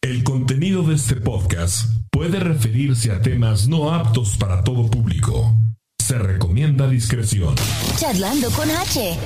El contenido de este podcast puede referirse a temas no aptos para todo público. Se recomienda discreción. Charlando con H.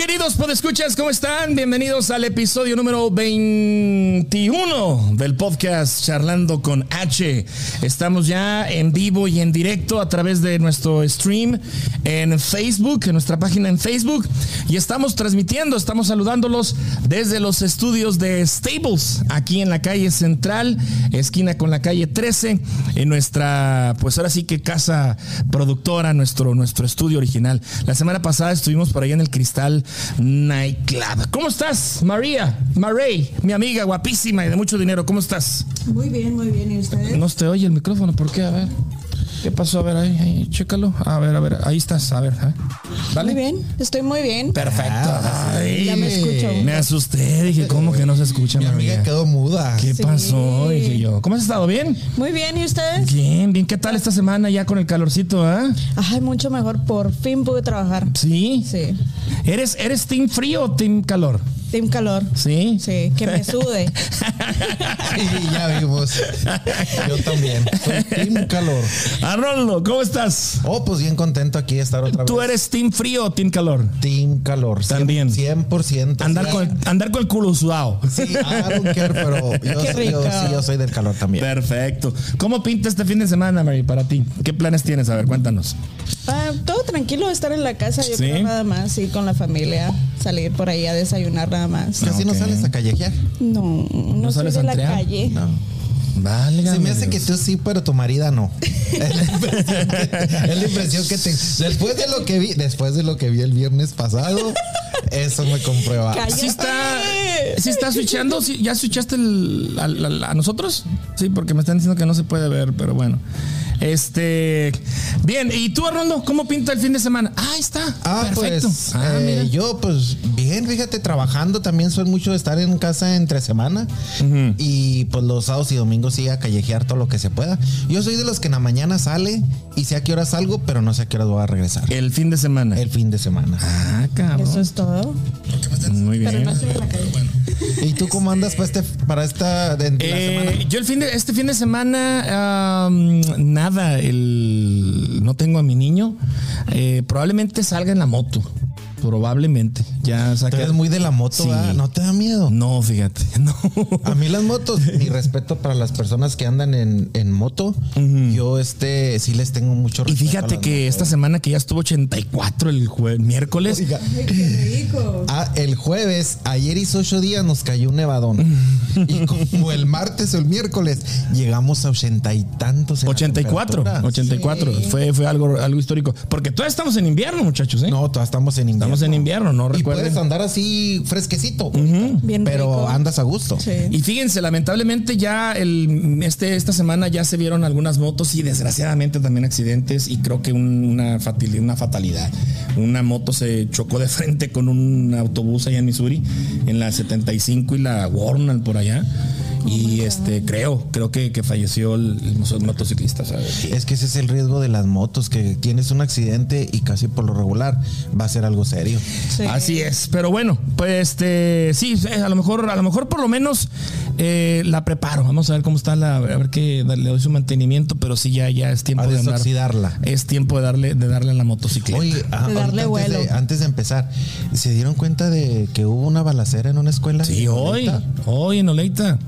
Queridos podescuchas, ¿cómo están? Bienvenidos al episodio número 21 del podcast Charlando con H. Estamos ya en vivo y en directo a través de nuestro stream en Facebook, en nuestra página en Facebook. Y estamos transmitiendo, estamos saludándolos desde los estudios de Stables, aquí en la calle central, esquina con la calle 13, en nuestra, pues ahora sí que casa productora, nuestro, nuestro estudio original. La semana pasada estuvimos por ahí en el Cristal Nightclub. ¿Cómo estás, María? Marie, mi amiga guapísima y de mucho dinero. ¿Cómo estás? Muy bien, muy bien. ¿Y ustedes? No te oye el micrófono, ¿por qué? A ver. ¿Qué pasó? A ver, ahí, ahí, chécalo. A ver, a ver, ahí estás. A ver, ¿eh? ¿vale? Muy bien, estoy muy bien. Perfecto. Ay, Ya me escucho. Me asusté, dije, ¿cómo que no se escucha, Mi María? amiga quedó muda. ¿Qué Sí. pasó? Dije yo. ¿Cómo has estado? ¿Bien? Muy bien, ¿y ustedes? Bien, bien. ¿Qué tal esta semana ya con el calorcito, ah? Ay, mucho mejor. Por fin pude trabajar. ¿Sí? Sí. ¿Eres, ¿Eres team frío o team calor? Team calor. ¿Sí? Sí, que me sude. Y ya vimos. Yo también. Soy Team Calor. Arnoldo, ¿cómo estás? Oh, pues bien contento aquí de estar otra vez. ¿Tú eres team frío o team calor? Team Calor. También. 100%. Andar sí. con, el, andar con el culo sudado. Sí, I don't care, pero yo, soy- yo- rico. sí, yo soy del calor también. Perfecto. ¿Cómo pinta este fin de semana, Mary, para ti? ¿Qué planes tienes? A ver, cuéntanos. Ah, todo tranquilo, estar en la casa, yo Sí. creo nada más, ir con la familia, salir por ahí a desayunar nada más. Casi no sales a callejear. No, no, soy sales de a la entrear? calle. No. Vale, Se me hace que tú sí, pero tu marida no. Es la impresión que, es la impresión que te. Después de lo que vi, después de lo que vi el viernes pasado, eso me comprueba. Cállate. ¿Sí está, sí está switchando? ¿Sí- ¿Ya switchaste el- al- al- a, nosotros? Sí, porque me están diciendo que no se puede ver, pero bueno. Este. Bien, ¿y tú, Arnoldo? ¿Cómo pinta el fin de semana? Ah, ahí está. Ah, Perfecto. pues Ah, eh, mira. yo pues bien, fíjate, trabajando también soy mucho de estar en casa entre semana y pues los sábados y domingos sí a callejear todo lo que se pueda. Yo soy de los que en la mañana sale y sé a qué hora salgo, pero no sé a qué hora voy a regresar. El fin de semana. El fin de semana. Ah, cabrón. Eso es todo. Muy bien. Pero no estoy en la calle. ¿Y tú cómo andas para este para esta de, de la Eh, semana? yo el fin de este fin de semana nada el no tengo a mi niño Eh, probablemente salga en la moto probablemente ya Tú saqué eres muy de la moto, Sí. ¿verdad? ¿No te da miedo? no fíjate no A mí las motos, mi respeto para las personas que andan en, en moto. Yo este sí les tengo mucho y respeto. a fíjate que motos. esta semana que ya estuvo 84 el jue- miércoles Oiga, Qué rico. Ah, el jueves, ayer hizo ocho días, nos cayó un nevadón. y como el martes o el miércoles, llegamos a ochenta y tantos. en la 84 temperatura. 84 Sí. fue fue algo algo histórico porque todavía estamos en invierno muchachos ¿eh? No, todavía estamos en invierno. Estamos en invierno no Y puedes andar así fresquecito. Bien pero rico. andas a gusto. Sí. Y fíjense, lamentablemente ya el, este, esta semana ya se vieron algunas motos y desgraciadamente también accidentes y creo que un- una, fatil- una fatalidad. Una moto se chocó de frente con un autobús allá en Missouri, en la 75 y la Warner por allá. Y este creo, creo que, que falleció el, el motociclista. ¿sabes? Es que ese es el riesgo de las motos, que tienes un accidente y casi por lo regular va a ser algo serio. Sí. Así es, pero bueno, pues este sí, eh, a lo mejor, a lo mejor por lo menos eh, la preparo. Vamos a ver cómo está la, a ver que le doy su mantenimiento, pero sí ya, ya es tiempo A de andar. Es tiempo de darle, de darle a la motocicleta. Oye, ah, De darle ahorita antes, de, vuelo. antes de empezar, ¿se dieron cuenta de que hubo una balacera en una escuela? sí, en hoy, hoy en Oleita.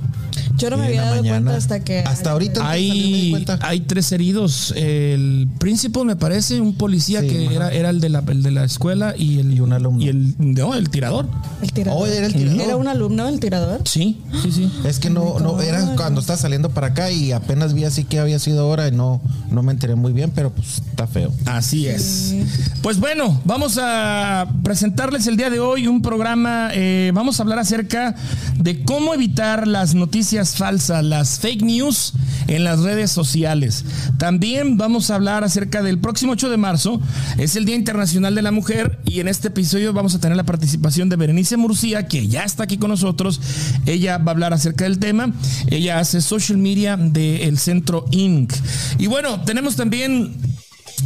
Yo no me había dado mañana. cuenta hasta que. Hasta ahorita salir me di Hay, cuenta. hay tres heridos. El principal me parece, un policía Sí, que era, era el, de la, el de la escuela y el Y un alumno. Y el, no, el tirador. El tirador. Oh, era el tirador. ¿Era un alumno del tirador? Sí, sí, sí. Es que no, no, era cuando estaba saliendo para acá y apenas vi así que había sido hora y no, no me enteré muy bien, pero pues está feo. Así es. Pues bueno, vamos a presentarles el día de hoy un programa. eh, vamos a hablar acerca de cómo evitar las noticias falsas, las fake news en las redes sociales. También vamos a hablar acerca del próximo 8 de marzo. Es el Día Internacional de la Mujer y en este episodio vamos a tener la participación de Berenice Murcia, que ya está aquí con nosotros. Ella va a hablar acerca del tema. Ella hace social media del Centro Inc. Y bueno, tenemos también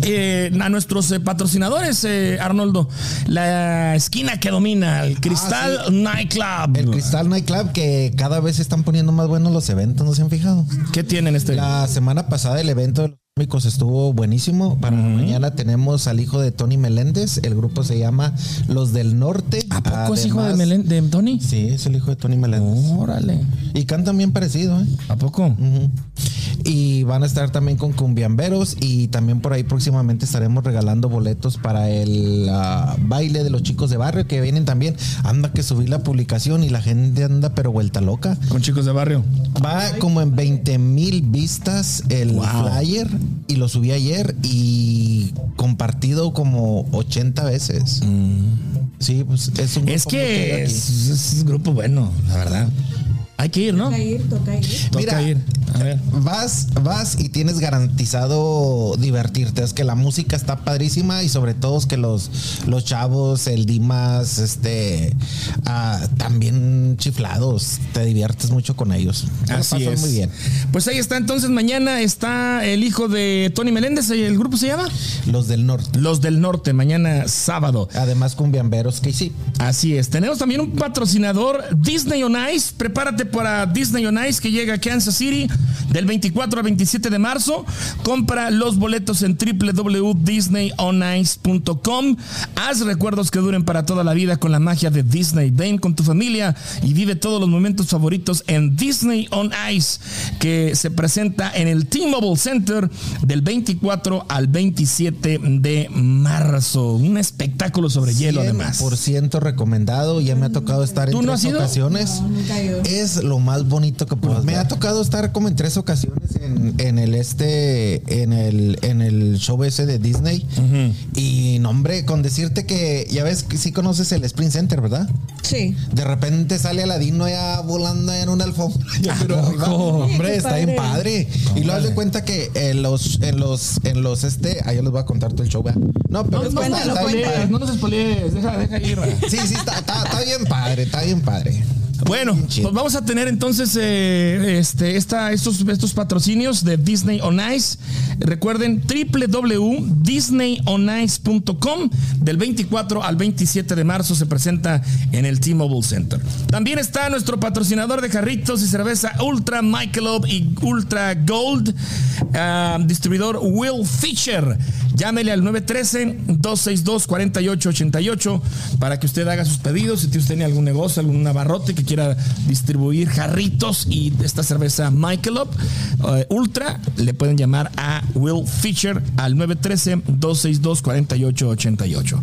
eh, a nuestros eh, patrocinadores, eh, Arnoldo. La esquina que domina, el Cristal Nightclub. Ah, El Cristal Nightclub que cada vez se están poniendo más buenos los eventos, ¿no se han fijado? ¿Qué tienen este? La semana pasada el evento estuvo buenísimo. Para mañana tenemos al hijo de Tony Meléndez. El grupo se llama Los del Norte. ¿A poco es hijo de, Melen- de Tony? Sí, es el hijo de Tony Meléndez. Órale. Y cantan bien parecido, ¿eh? ¿A poco? Y van a estar también con cumbiamberos y también por ahí próximamente estaremos regalando boletos para el ah, baile de los chicos de barrio que vienen también. Anda que subí la publicación y la gente anda pero vuelta loca. Con chicos de barrio. Va como en 20 mil vistas el Wow. flyer y lo subí ayer y compartido como 80 veces. Sí, pues es un Mm. Es grupo querido que es, es un grupo bueno, la verdad. Hay que ir, ¿no? Toca ir, toca ir. Toca Mira, ir. A ver. Vas, vas y tienes garantizado divertirte. Es que la música está padrísima y sobre todo es que los, los chavos, el Dimas, este, ah, también chiflados. Te diviertes mucho con ellos. Así es. muy bien. Pues ahí está. Entonces mañana está el hijo de Tony Meléndez. ¿El grupo se llama? Los del norte. Los del Norte. Mañana sábado. Además, cumbiamberos que sí. Así es. Tenemos también un patrocinador, Disney on Ice. Prepárate para Disney on Ice que llega a Kansas City del 24 al 27 de marzo. Compra los boletos en www.disneyonice.com. Haz recuerdos que duren para toda la vida con la magia de Disney. Ven con tu familia y vive todos los momentos favoritos en Disney on Ice que se presenta en el T-Mobile Center del 24 al 27 de marzo. Un espectáculo sobre hielo además. 100% recomendado. Ya me ha tocado estar en ¿Tú no tres has ido? ocasiones. No, nunca he ido. Es lo más bonito que puedo. Me ha tocado estar como en tres ocasiones en, en el este, en el, en el show ese de Disney. Y no, hombre, con decirte que ya ves que sí conoces el Sprint Center, ¿verdad? Sí. De repente sale Aladino ya volando en una alfombra. Yo, pero hombre, está bien padre. padre. Y lo haz de cuenta que en los, en los, en los este, ahí les voy a contar todo el show, ¿verdad? No, pero No, es está- cuéntalo, está bien cuéntalo. padre. no nos spoilees, deja, deja ir. Sí, sí, está, está, está bien padre, está bien padre. Bueno, pues vamos a tener entonces eh, este, esta, estos, estos patrocinios de Disney on Ice. Recuerden www.disneyonice.com del 24 al 27 de marzo se presenta en el T-Mobile Center. También está nuestro patrocinador de jarritos y cerveza Ultra Michelob y Ultra Gold, ah, distribuidor Will Fisher. Llámele al 913-262-4888 para que usted haga sus pedidos. Si usted tiene algún negocio, algún abarrote que quiera distribuir jarritos y esta cerveza Michelob eh, Ultra, le pueden llamar a Will Fisher al 913-262-4888.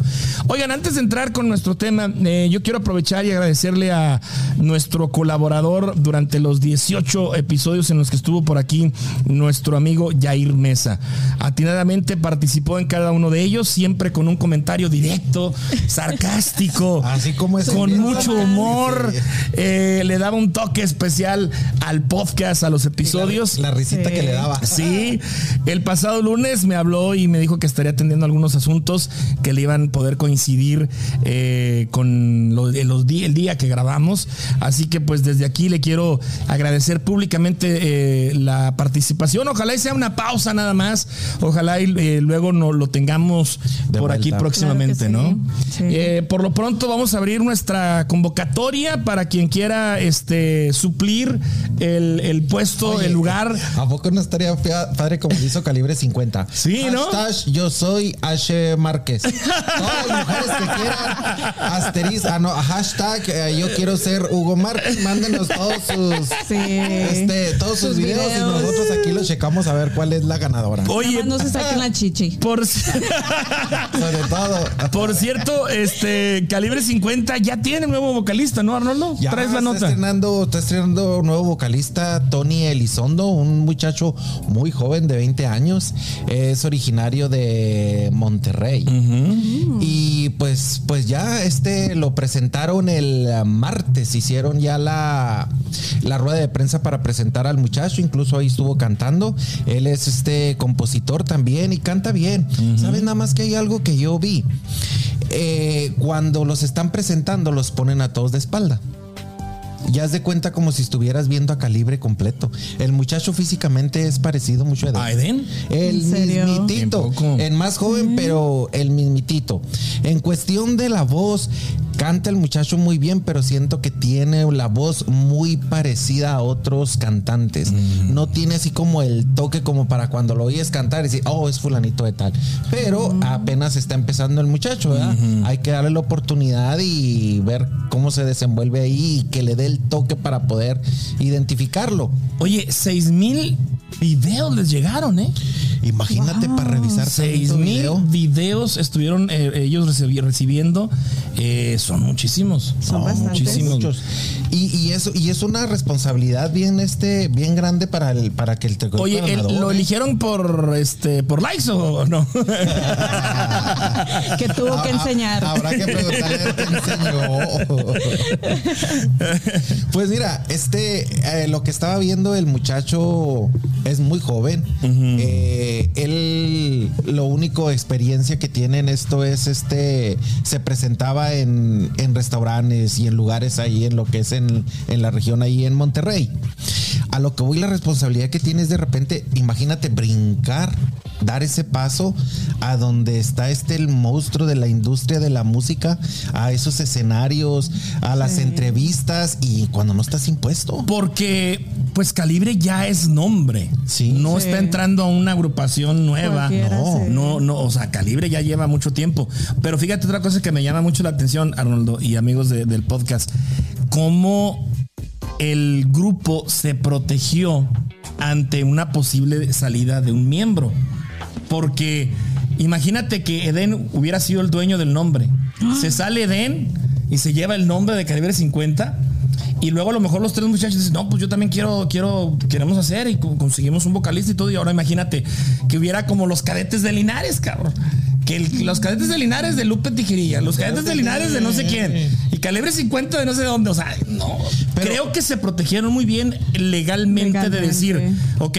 Oigan, antes de entrar con nuestro tema, eh, yo quiero aprovechar y agradecerle a nuestro colaborador durante los 18 episodios en los que estuvo por aquí nuestro amigo Jair Mesa. Atinadamente participó en cada uno de ellos, siempre con un comentario directo, sarcástico, Así como es con mucho humor. Sí. Eh, le daba un toque especial al podcast, a los episodios. La risita Sí. que le daba. Sí, el pasado lunes me habló y me dijo que estaría atendiendo algunos asuntos que le iban a poder coincidir eh, con los di- el día que grabamos. Así que pues desde aquí le quiero agradecer públicamente eh, la participación. Ojalá y sea una pausa nada más. Ojalá y eh, luego no lo tengamos De por aquí próximamente, Claro ¿no? sí. Eh, por lo pronto vamos a abrir nuestra convocatoria para quien quiera este suplir el, el puesto, Oye, el lugar. ¿A poco no estaría fea- padre como lo hizo Calibre 50? Sí, ¿no? Yo soy H. Márquez. Todas las mujeres que quieran, asterisco, ah, no, hashtag eh, yo quiero ser Hugo Márquez, mándenos todos sus, Sí. este, todos sus, Sus videos, y nosotros aquí los checamos a ver cuál es la ganadora. Oye, no se saquen la chichi. por, Sobre todo. por cierto, este Calibre 50 ya tiene nuevo vocalista, ¿no, Arnoldo? Ya Traes la está nota. Estrenando, está estrenando un nuevo vocalista, Tony Elizondo, un muchacho muy joven de 20 años. Es originario de Monterrey. Y pues, pues ya este lo presentaron el martes. Hicieron ya la, la rueda de prensa para presentar al muchacho. Incluso ahí estuvo cantando. Él es este compositor también y canta bien. ¿Sabes? Nada más que hay algo que yo vi. Eh, cuando los están presentando, los ponen a todos de espalda. Ya haz de cuenta como si estuvieras viendo a calibre completo. El muchacho físicamente es parecido mucho a Eden. ¿A Eden? El ¿En mismitito. En más joven, pero el mismitito. En cuestión de la voz, canta el muchacho muy bien, pero siento que tiene la voz muy parecida a otros cantantes. Mm. No tiene así como el toque como para cuando lo oyes cantar y decir, oh, es fulanito de tal. Pero apenas está empezando el muchacho, ¿verdad? Hay que darle la oportunidad y ver cómo se desenvuelve ahí y que le dé el toque para poder identificarlo. Oye, seis mil videos les llegaron, ¿eh? Imagínate para revisar Seis tanto mil video. videos estuvieron eh, ellos recibi- recibiendo. Eh, son muchísimos. Son No, bastantes. Muchísimos. Muchos. Y, y eso y es una responsabilidad bien este bien grande para el para que el te- Oye, el- ¿lo ¿eh? eligieron por este por likes o no? que tuvo que Ah, enseñar. Habrá que preguntarle qué enseñó. Pues mira, este, eh, lo que estaba viendo el muchacho es muy joven. Eh, él, lo único experiencia que tiene en esto es este, se presentaba en, en restaurantes y en lugares ahí, en lo que es en, en la región ahí en Monterrey. A lo que voy, la responsabilidad que tienes de repente, imagínate brincar, dar ese paso a donde está este el monstruo de la industria de la música, a esos escenarios, a las Sí. entrevistas y cuando no estás impuesto. Porque pues Calibre ya es nombre. Sí. No Sí. está entrando a una agrupación nueva. Cualquiera, No, sí. no, no, o sea, Calibre ya lleva mucho tiempo. Pero fíjate otra cosa que me llama mucho la atención, Arnoldo y amigos de- del podcast, cómo el grupo se protegió ante una posible salida de un miembro. Porque imagínate que Eden hubiera sido el dueño del nombre. Se sale Eden y se lleva el nombre de Calibre 50. Y luego a lo mejor los tres muchachos dicen, no, pues yo también quiero, quiero, queremos hacer y co- conseguimos un vocalista y todo. Y ahora imagínate que hubiera como los cadetes de Linares, cabrón. Que el- los cadetes de Linares de Lupe Tijerilla, los cadetes de Linares de no sé quién, y calibre 50 de no sé dónde. O sea, no. Pero- creo que se protegieron muy bien legalmente, de decir, ok,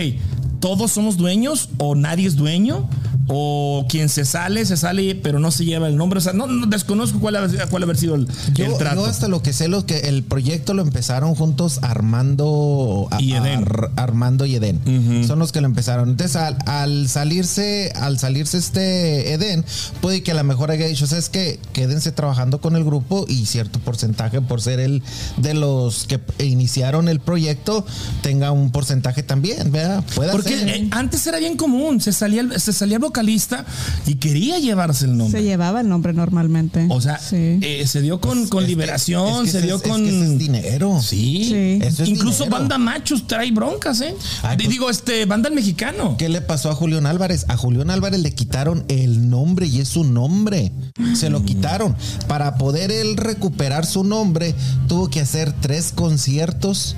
todos somos dueños o nadie es dueño. O quien se sale, se sale, pero no se lleva el nombre. O sea, no, no- desconozco cuál, haber- cuál haber sido el, Yo, el trato. yo hasta lo que sé, lo que el proyecto lo empezaron juntos Armando Y Edén. Ar- Armando y Edén. Son los que lo empezaron. Entonces, al, al salirse, al salirse este Edén, puede que a lo mejor haya dicho, ¿sabes qué? Quédense trabajando con el grupo y cierto porcentaje por ser el de los que iniciaron el proyecto, tenga un porcentaje también, ¿verdad? Puede Porque ser. eh, antes era bien común, se salía, se salía el vocalista y quería llevarse el nombre. Se llevaba el nombre normalmente. O sea, Sí. eh, se dio con, con Es que- liberación, es que se dio es- es con. que ese es dinero. Sí. Sí. Eso es Incluso dinero. banda machos trae broncas, ¿eh? Ay, pues- Digo, este, banda el mexicano. ¿Qué le pasó a Julián Álvarez? A Julián Álvarez le quitaron el nombre y es su nombre. Se lo quitaron. Para poder él recuperar su nombre, tuvo que hacer tres conciertos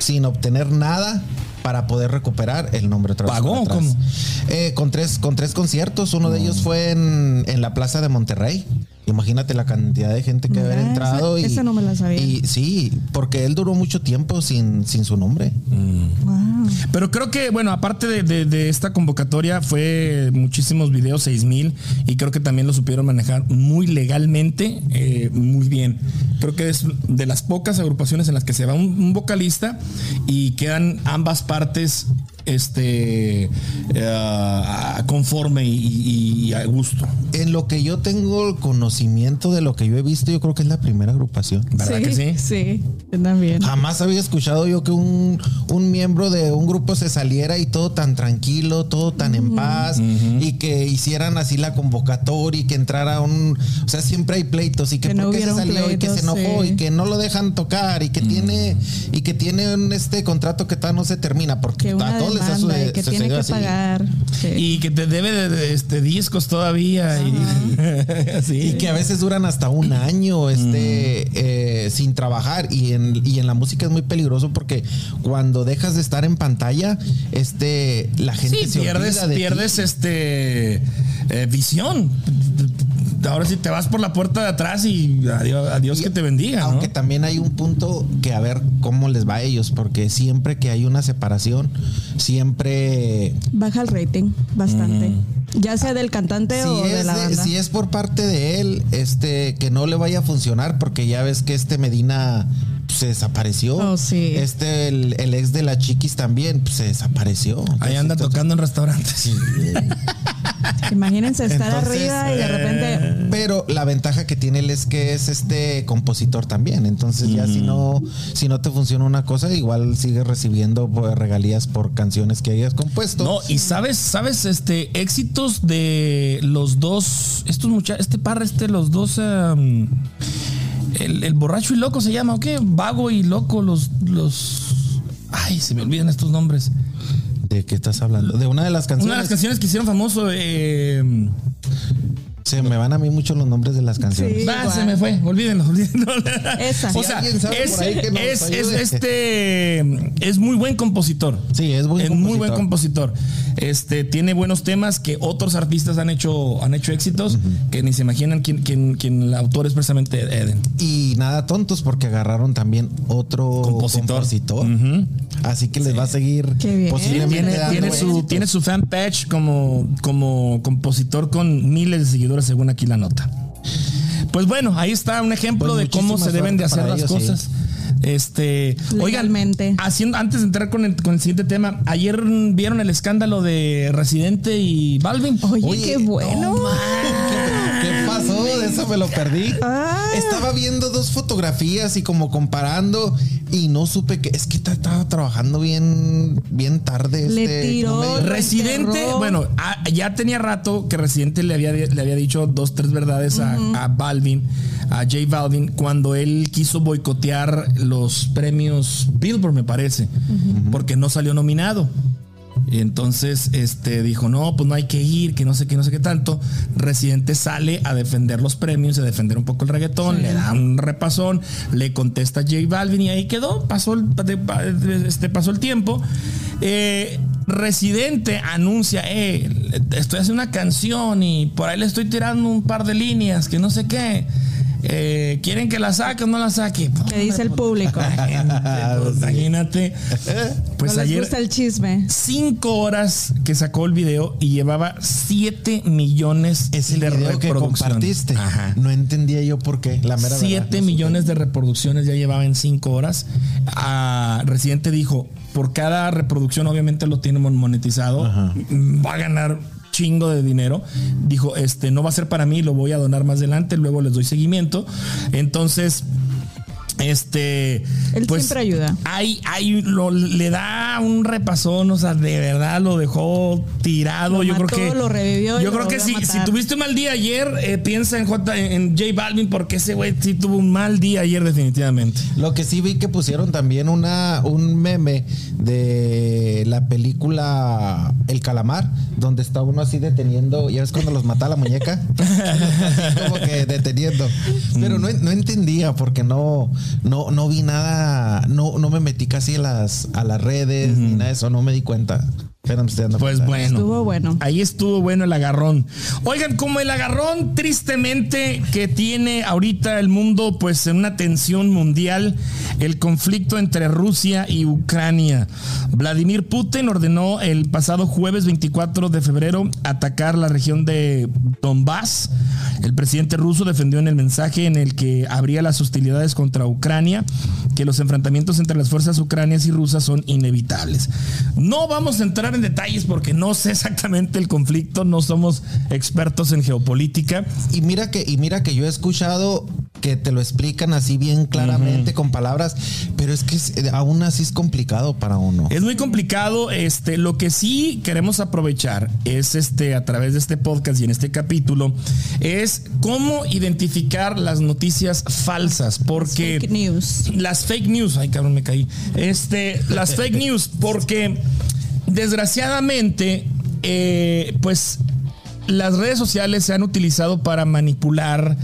sin obtener nada para poder recuperar el nombre otra vez ¿Pagó cómo? Eh, con, tres, con tres conciertos. Uno de ellos fue en, en la plaza de Monterrey. Imagínate la cantidad de gente que Mira, había entrado. esa- y, esa no me la sabía. Y sí, porque él duró mucho tiempo sin, sin su nombre. Wow. Pero creo que, bueno, aparte de, de- de esta convocatoria, fue muchísimos videos, 6000, y creo que también lo supieron manejar muy legalmente, eh, muy bien. Creo que es de las pocas agrupaciones en las que se va un, un vocalista y quedan ambas partes este eh, conforme y, a gusto. En lo que yo tengo el conocimiento de lo que yo he visto, yo creo que es la primera agrupación. ¿Verdad que sí? Sí, yo también. Jamás había escuchado yo que un, un miembro de un grupo se saliera y todo tan tranquilo, todo tan en paz, y que hicieran así la convocatoria y que entrara un. O sea, siempre hay pleitos y que, Que no por qué se salió y que se enojó sí. y que no lo dejan tocar y que tiene y que tiene un este contrato que todavía no se termina porque a todos y que tiene que pagar. Sí. Y que te debe de, de, este, discos todavía. Y, que a veces duran hasta un año este, eh, sin trabajar. Y en, y en la música es muy peligroso porque cuando dejas de estar en pantalla, este, la gente Sí, se pierdes, olvida de ti. pierdes este eh, visión. Ahora sí te vas por la puerta de atrás y adiós, adiós Y que te bendiga, ¿no? Aunque también hay un punto que a ver cómo les va a ellos, porque siempre que hay una separación, siempre Baja el rating bastante. Ya sea del cantante si o de la de- banda. si es por parte de él, este, que no le vaya a funcionar, porque ya ves que este Medina pues, se desapareció. Oh, sí. Este, el, el ex de la chiquis también, pues, se desapareció. Ahí anda Entonces, tocando en restaurantes. Imagínense estar Entonces, arriba y de repente. Pero la ventaja que tiene él es que es este compositor también. Entonces ya si no, si no te funciona una cosa, igual sigues recibiendo pues, regalías por canciones que hayas compuesto. No, y sabes, sabes, este, éxitos de los dos, estos muchachos, este parra, este, los dos, um, el, el borracho y loco se llama, ¿o qué? Vago y loco, los, los, ay, se me olvidan estos nombres. ¿De qué estás hablando? De una de las canciones. Una de las canciones que hicieron famoso, eh, Se me van a mí mucho los nombres de las canciones. Sí. se me fue, olvídenlo, olvídenlo. Esa. O sea, es, es- es este, es muy buen compositor. Sí, es buen Es muy buen compositor. Este tiene buenos temas que otros artistas han hecho, han hecho éxitos que ni se imaginan quién, quién, quién el autor es precisamente Eden. Y nada tontos porque agarraron también otro Compositor. Así que les va a seguir Qué bien. posiblemente Tiene, dando tiene su, tiene su fanpage como, como compositor con miles de seguidores según aquí la nota. Pues bueno, ahí está un ejemplo Pues de cómo se deben de hacer las ellos, cosas. Este, oigan, haciendo, antes de entrar con el, con el siguiente tema, ayer vieron el escándalo de Residente y Balvin. Oye, Oye, qué bueno. Eso me lo perdí. Ah. Estaba viendo dos fotografías y como comparando y no supe que es que ta- estaba trabajando bien bien tarde. Le este, tiró. no me- Lo Residente, enterró. bueno, a- ya tenía rato que Residente le había, le había dicho dos, tres verdades a, a Balvin, a J Balvin, cuando él quiso boicotear los premios Billboard, me parece, porque no salió nominado. Y entonces este, dijo, no, pues no hay que ir, que no sé qué, no sé qué tanto. Residente sale a defender los premios, a defender un poco el reggaetón, le da un repasón, le contesta a J Balvin y ahí quedó, pasó el, este, pasó el tiempo. Eh, Residente anuncia, eh, estoy haciendo una canción y por ahí le estoy tirando un par de líneas, que no sé qué. Eh, ¿Quieren que la saque o no la saque? ¿Qué dice el público? La gente, pues, Imagínate. Pues no les ayer gusta el chisme. cinco horas que sacó el video y llevaba 7 millones Es el de video que compartiste. Ajá. No entendía yo por qué. La mera 7 verdad. millones de reproducciones ya llevaba en 5 horas. Ah, Residente dijo, por cada reproducción obviamente lo tiene monetizado, va a ganar chingo de dinero. Dijo, este no va a ser para mí, lo voy a donar más adelante, luego les doy seguimiento. Entonces, este Él pues, siempre ayuda. Hay, hay, lo- le da un repasón, o sea, de verdad lo dejó tirado. Lo yo mató, creo que. lo revivió y Yo lo creo que si, si tuviste un mal día ayer, eh, piensa en J, en J Balvin, porque ese güey sí tuvo un mal día ayer, definitivamente. Lo que sí vi que pusieron también una un meme de la película El Calamar, donde está uno así deteniendo, ya ves cuando los mata la muñeca, como que deteniendo. Pero no, no entendía porque no, no, no vi nada, no, no me metí casi a las, a las redes ni nada de eso, no me di cuenta. Pues bueno. Estuvo bueno. Ahí estuvo bueno el agarrón. Oigan, como el agarrón tristemente que tiene ahorita el mundo, pues en una tensión mundial, el conflicto entre Rusia y Ucrania. Vladimir Putin ordenó el pasado jueves 24 de febrero atacar la región de Donbass. El presidente ruso defendió en el mensaje en el que habría las hostilidades contra Ucrania que los enfrentamientos entre las fuerzas ucranias y rusas son inevitables. No vamos a entrar en detalles porque no sé exactamente el conflicto, no somos expertos en geopolítica. Y mira que, y mira que yo he escuchado que te lo explican así bien claramente con palabras, pero es que es- eh, aún así es complicado para uno. Es muy complicado. Este, lo que sí queremos aprovechar es este, a través de este podcast y en este capítulo, es cómo identificar las noticias falsas. Porque Fake news. las fake news, ay cabrón, me caí. Este, las fake news, porque desgraciadamente, eh, pues las redes sociales se han utilizado para manipular,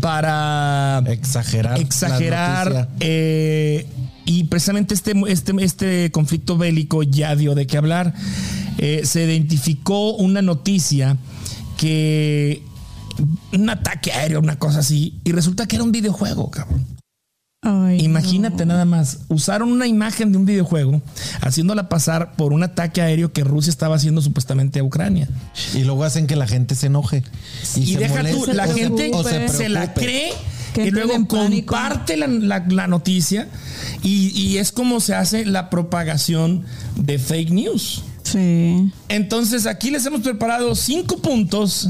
para Exagerar. exagerar eh, y precisamente este, este, este conflicto bélico ya dio de qué hablar. Eh, se identificó una noticia que un ataque aéreo, una cosa así, y resulta que era un videojuego, cabrón. Ay, Imagínate nada más, usaron una imagen de un videojuego haciéndola pasar por un ataque aéreo que Rusia estaba haciendo supuestamente a Ucrania. Y luego hacen que la gente se enoje. Y, se deja tú, la o se- gente o se se la cree Que y luego comparte la, la- la noticia y, y es como se hace la propagación de fake news. Sí. Entonces aquí les hemos preparado cinco puntos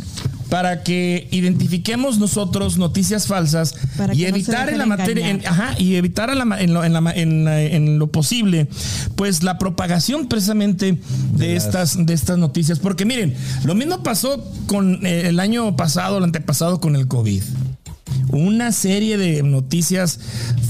para que identifiquemos nosotros noticias falsas Para y no evitar en la materia, en- ajá, y evitar en, la ma- en lo, en la ma- en la- en lo posible, pues la propagación precisamente de, estas de estas noticias, porque miren, lo mismo pasó con eh, el año pasado, el antepasado con el COVID una serie de noticias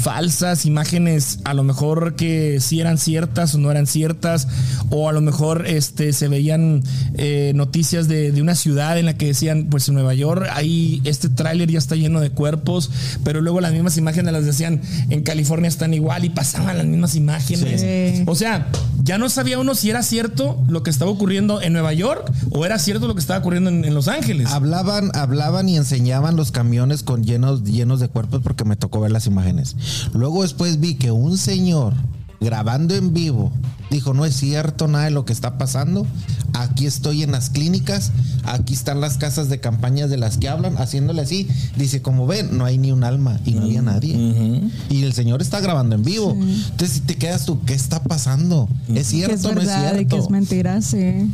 falsas, imágenes a lo mejor que sí eran ciertas o no eran ciertas, o a lo mejor este, se veían eh, noticias de, de una ciudad en la que decían, pues en Nueva York, ahí este tráiler ya está lleno de cuerpos, pero luego las mismas imágenes las decían en California están igual y pasaban las mismas imágenes. Sí. O sea, ya no sabía uno si era cierto lo que estaba ocurriendo en Nueva York o era cierto lo que estaba ocurriendo en, en Los Ángeles. Hablaban, hablaban y enseñaban los camiones con llenos, llenos de cuerpos porque me tocó ver las imágenes. Luego después vi que un señor grabando en vivo dijo no es cierto nada de lo que está pasando. Aquí estoy en las clínicas, aquí están las casas de campañas de las que hablan, haciéndole así. Dice como ven no hay ni un alma y no había nadie. Y el señor está grabando en vivo. Entonces si te quedas tú qué está pasando, es cierto o no es cierto. que es mentira, sí.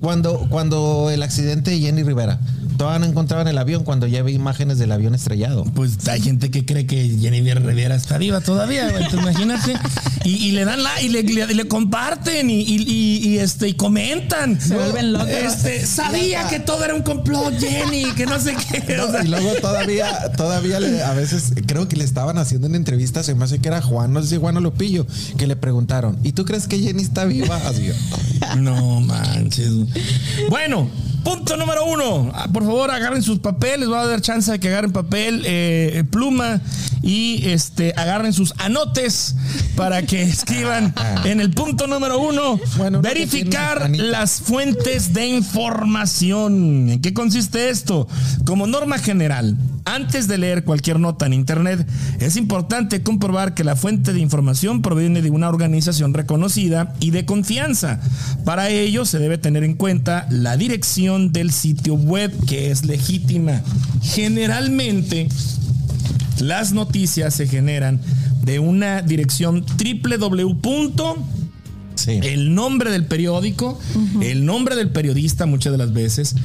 Cuando, cuando el accidente de Jenny Rivera, todavía no encontraban el avión cuando ya vi imágenes del avión estrellado. Pues hay gente que cree que Jennifer Rivera está viva todavía, güey, entonces imagínate. Y, y le dan la y le, le- le comparten y, y- y- y, este y comentan. Se vuelven locos. Este, sabía que todo era un complot, Jenny, que no sé qué. o sea, y luego todavía, todavía le- a veces creo que le estaban haciendo una entrevista, se me hace que era Juan, no sé si Juan o Lupillo, que le preguntaron, ¿y tú crees que Jenny está viva? Así, No manches. Bueno, punto número uno. Ah, Por favor, agarren sus papeles. Voy a dar chance de que agarren papel, eh, pluma y este agarren sus anotes para que escriban en el punto número uno. Bueno, verificar las fuentes de información. ¿En qué consiste esto? Como norma general, antes de leer cualquier nota en Internet, es importante comprobar que la fuente de información proviene de una organización reconocida y de confianza. Para ello se debe tener en cuenta la dirección del sitio web que es legítima. Generalmente, las noticias se generan de una dirección www Sí. el nombre del periódico, el nombre del periodista muchas de las veces,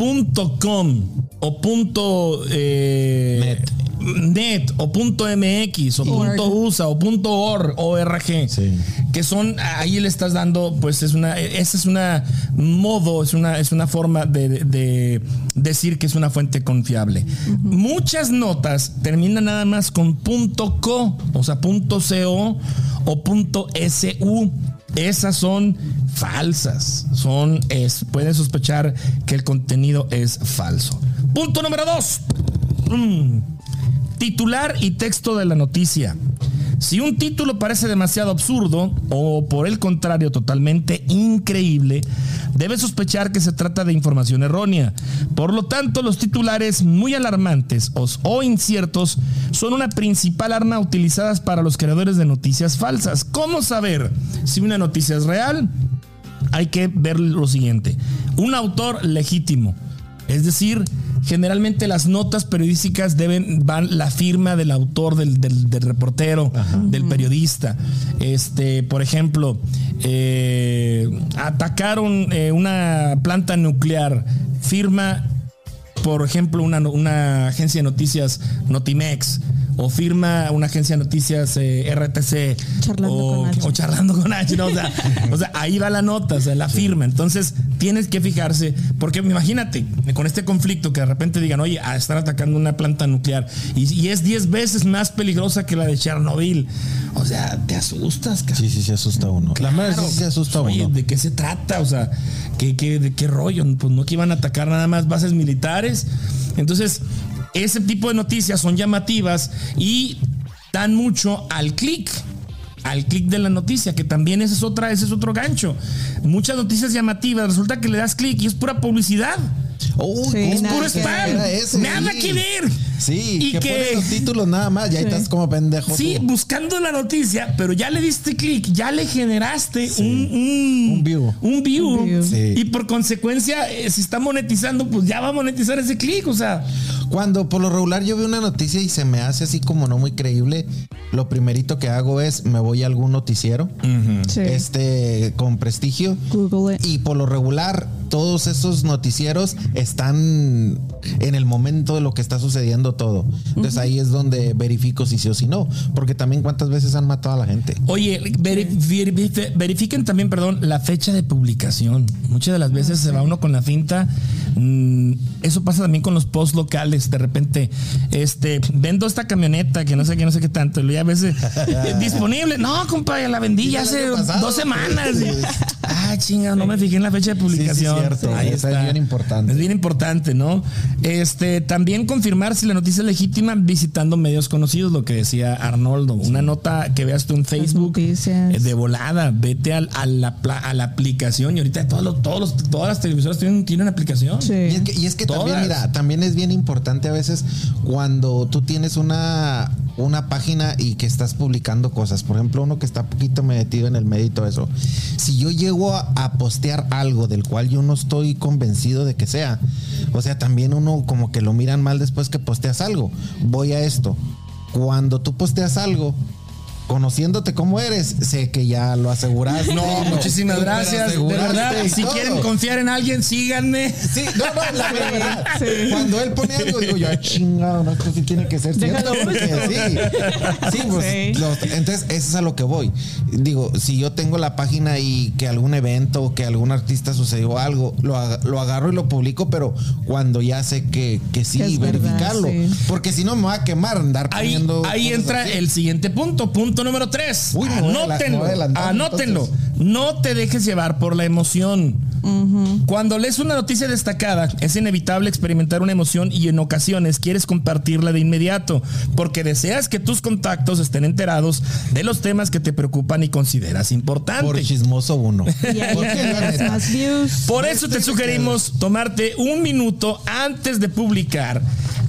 punto com o punto eh, net. o punto mx o punto usa o punto or, org Sí. que son ahí le estás dando pues es una esa es una modo es una es una forma de, de- de decir que es una fuente confiable. Muchas notas terminan nada más con punto co o sea punto co o punto su esas son falsas son es pueden sospechar que el contenido es falso punto número dos Mm. Titular y texto de la noticia. Si un título parece demasiado absurdo o por el contrario totalmente increíble, debe sospechar que se trata de información errónea. Por lo tanto, los titulares muy alarmantes o, inciertos son una principal arma utilizada para los creadores de noticias falsas. ¿Cómo saber si una noticia es real? Hay que ver lo siguiente. Un autor legítimo. Es decir, generalmente las notas periodísticas deben van la firma del autor, del, del- del reportero, del periodista. Este, por ejemplo, eh, atacaron eh, una planta nuclear, firma, por ejemplo, una, una agencia de noticias Notimex. O firma una agencia de noticias eh, RTC. Charlando o, con H. o charlando con H, ¿no? O sea, o sea, ahí va la nota, o sea, la firma. Entonces, tienes que fijarse, porque imagínate, con este conflicto que de repente digan, oye, ah, están atacando una planta nuclear y, y es 10 veces más peligrosa que la de Chernobyl. O sea, te asustas, cara. Sí, sí, se asusta uno. La madre sí se asusta Oye, uno. ¿de qué se trata? O sea, ¿qué, qué, de qué rollo? Pues no que iban a atacar nada más bases militares. Entonces, ese tipo de noticias son llamativas y dan mucho al clic. Al clic de la noticia, que también ese es otra, ese es otro gancho. Muchas noticias llamativas, resulta que le das clic y es pura publicidad. Uy, Sí, ¿cómo Es puro spam. ese? Nada Sí. que ver. Sí, Y que, los títulos nada más, ya Sí. estás como pendejo. Sí, tú. buscando la noticia, pero ya le diste clic, ya le generaste un, un, Un view. Un view. Un view. Sí. Y por consecuencia, eh, si está monetizando, pues ya va a monetizar ese clic. O sea, Cuando por lo regular yo veo una noticia y se me hace así como no muy creíble, lo primerito que hago es me voy a algún noticiero, Sí. este con prestigio. Google it. Y por lo regular, todos esos noticieros están en el momento de lo que está sucediendo todo. Entonces ahí es donde verifico si sí o si no. Porque también cuántas veces han matado a la gente. Oye, veri- veri- verifiquen también, perdón, la fecha de publicación. Muchas de las veces se va uno con la finta. mm, eso pasa también con los posts locales. De repente, este, vendo esta camioneta que no sé qué, no sé qué tanto. Y a veces eh, disponible. No, compa, ya la vendí Sí, ya hace pasado. dos semanas. Sí. Ah, chinga, no me fijé en la fecha de publicación. cierto. Esa es bien importante. Es bien importante, ¿no? Este, también confirmar si la noticia es legítima visitando medios conocidos, lo que decía Arnoldo. Una nota que veas tú en Facebook eh, de volada, vete al- a, la, a la aplicación y ahorita todos los, todos los- todas las televisoras tienen, tienen aplicación. Sí. Y es que, y es que también, mira, también es bien importante a veces cuando tú tienes una, una página y que estás publicando cosas. Por ejemplo, uno que está poquito metido en el todo eso. Si yo llego a, a postear algo del cual yo no estoy convencido de que sea, o sea, también uno como que lo miran mal después que posteas algo. Voy a esto. Cuando tú posteas algo, conociéndote como eres, sé que ya lo aseguraste. No, muchísimas gracias. De verdad, si todo. quieren confiar en alguien, síganme. Sí, no, no, la verdad. Cuando él pone algo, digo yo, "Ah, chingado, no, esto sí tiene que ser cierto. Sí, sí, pues, Sí. los- entonces, eso es a lo que voy. Digo, si yo tengo la página y que algún evento o que algún artista sucedió algo, lo, lo agarro y lo publico, pero cuando ya sé que, que sí, Que es verdad, verificarlo. sí. Porque si no me va a quemar andar Ahí, poniendo. ahí entra así. el siguiente punto, punto número tres. Uy, anótenlo. No te dejes llevar por la emoción. Cuando lees una noticia destacada, es inevitable experimentar una emoción y en ocasiones quieres compartirla de inmediato, porque deseas que tus contactos estén enterados de los temas que te preocupan y consideras Por importantes. chismoso uno. Por eso te sugerimos tomarte un minuto antes de publicar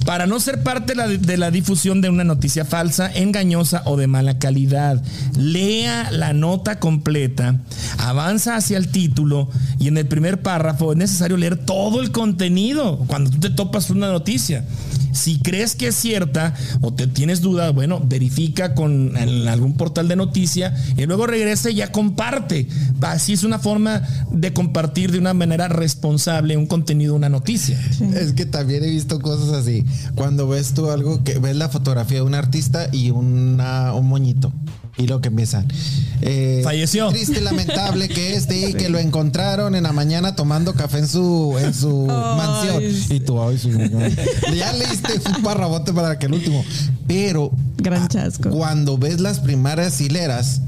para no ser parte de la, de la difusión de una noticia falsa, engañosa o de mala calidad. Lea la nota completa, avanza hacia el título y en el primer párrafo es necesario leer todo el contenido cuando tú te topas una noticia. Si crees que es cierta o te tienes dudas, bueno, verifica con en algún portal de noticia y luego regresa y ya comparte. Así es una forma de compartir de una manera responsable un contenido, una noticia. Es que también he visto cosas así. Cuando ves tú algo que ves la fotografía de un artista y una, un moñito. Y lo que empiezan. eh, Falleció. Triste, lamentable que este y que lo encontraron en la mañana tomando café en su, en su mansión. Y tú, ay, sí, ya leíste un parrabote para que el último. Pero Gran chasco. cuando ves las primeras hileras,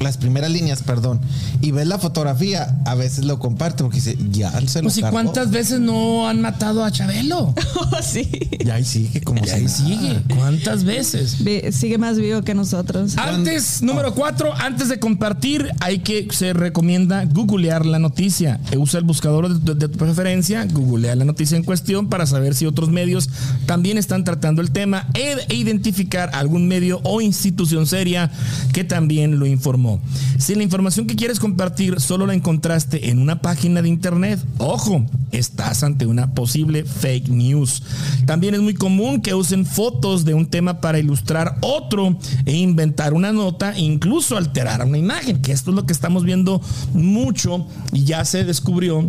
las primeras líneas, perdón, y ves la fotografía, a veces lo comparte porque dice, ya se lo Pues y cargó. cuántas veces no han matado a Chabelo. Oh, sí. Y ahí sigue como Y si ahí nada. sigue. ¿Cuántas veces? Vi- Sigue más vivo que nosotros. Antes, número cuatro, antes de compartir, hay que, se recomienda googlear la noticia. Usa el buscador de, de tu preferencia, googlea la noticia en cuestión para saber si otros medios también están tratando el tema e, e identificar algún medio o institución seria que también lo informó. Si la información que quieres compartir solo la encontraste en una página de internet, ojo, estás ante una posible fake news. También es muy común que usen fotos de un tema para ilustrar otro e inventar una nota, incluso alterar una imagen, que esto es lo que estamos viendo mucho y ya se descubrió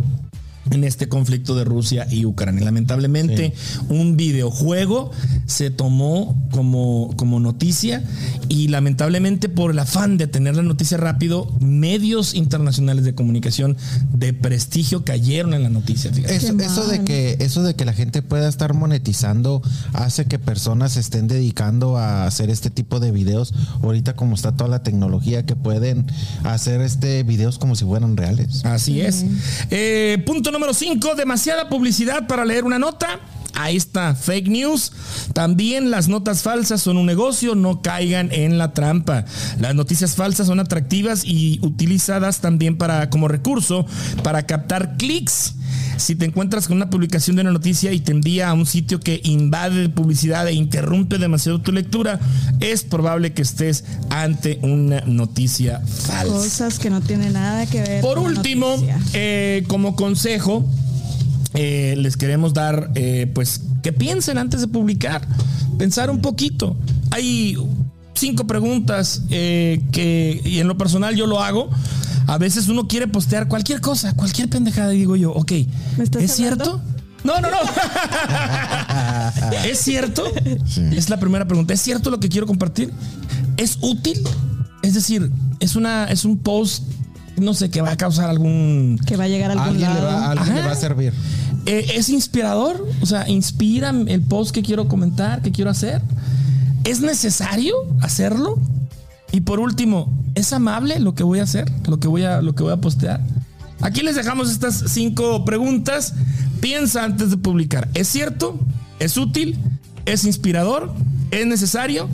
en este conflicto de Rusia y Ucrania. Lamentablemente, un videojuego se tomó como, como noticia y lamentablemente por el afán de tener la noticia rápido, medios internacionales de comunicación de prestigio cayeron en la noticia. fíjate. Eso, eso de que eso de que la gente pueda estar monetizando hace que personas se estén dedicando a hacer este tipo de videos. Ahorita como está toda la tecnología que pueden hacer este videos como si fueran reales. Así es. Eh, punto número 5, demasiada publicidad para leer una nota. Ahí está, fake news. También las notas falsas son un negocio, no caigan en la trampa. Las noticias falsas son atractivas y utilizadas también para, como recurso para captar clics. Si te encuentras con una publicación de una noticia y te envía a un sitio que invade de publicidad e interrumpe demasiado tu lectura, es probable que estés ante una noticia falsa. Cosas que no tienen nada que ver. Por con último, eh, como consejo, eh, les queremos dar, eh, pues, que piensen antes de publicar, pensar un poquito. Hay cinco preguntas eh, que, y en lo personal yo lo hago. A veces uno quiere postear cualquier cosa, cualquier pendejada, y digo yo, ok, ¿Me estás ¿es hablando? cierto? No, no, no. ¿Es cierto? Es la primera pregunta. ¿Es cierto lo que quiero compartir? ¿Es útil? Es decir, es una, es un post, no sé, que va a causar algún Que va a llegar a algún Alguien, le lado. va, alguien le Ajá. va a servir. eh, ¿Es inspirador? O sea, ¿inspira el post que quiero comentar, que quiero hacer? ¿Es necesario hacerlo? Y por último, ¿es amable lo que voy a hacer? ¿Lo que voy a, lo que voy a postear? Aquí les dejamos estas cinco preguntas. Piensa antes de publicar. ¿Es cierto? ¿Es útil? ¿Es inspirador? ¿Es necesario?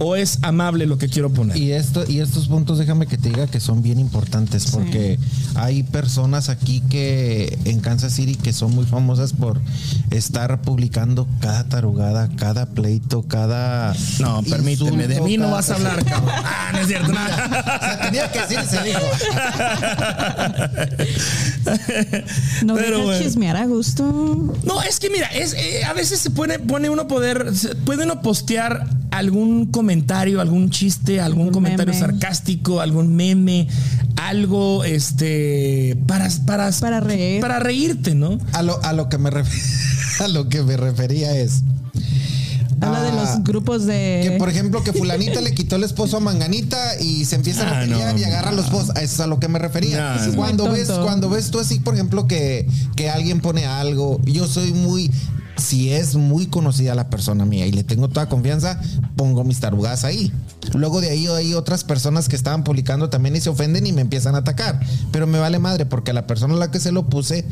¿O es amable lo que quiero poner? Y esto y estos puntos déjame que te diga que son bien importantes porque hay personas aquí que en Kansas City que son muy famosas por estar publicando cada tarugada, cada pleito, cada No, permíteme, de insulto, mí no vas a hablar, cabrón. Ah, no es cierto. no. O sea, tenía que decir, se dijo. No Pero bueno. chismear a gusto. No, es que mira, es, eh, a veces se pone, pone uno poder, se- puede uno postear algún comentario, algún chiste, algún, Algún comentario meme. sarcástico, algún meme, algo este para, para, Para reír. Para reírte, ¿no? A lo, a lo que me ref- a lo que me refería es Habla de Ah, los grupos de. que por ejemplo que fulanita le quitó el esposo a Manganita y se empiezan Ah, a pelear no, y agarra a los esposos. Eso es a lo que me refería. No, no. cuando ves, cuando ves tú así, por ejemplo, que, que alguien pone algo, yo soy muy si es muy conocida la persona mía y le tengo toda confianza, pongo mis tarugas ahí. Luego de ahí hay otras personas que estaban publicando también y se ofenden y me empiezan a atacar. Pero me vale madre porque la persona a la que se lo puse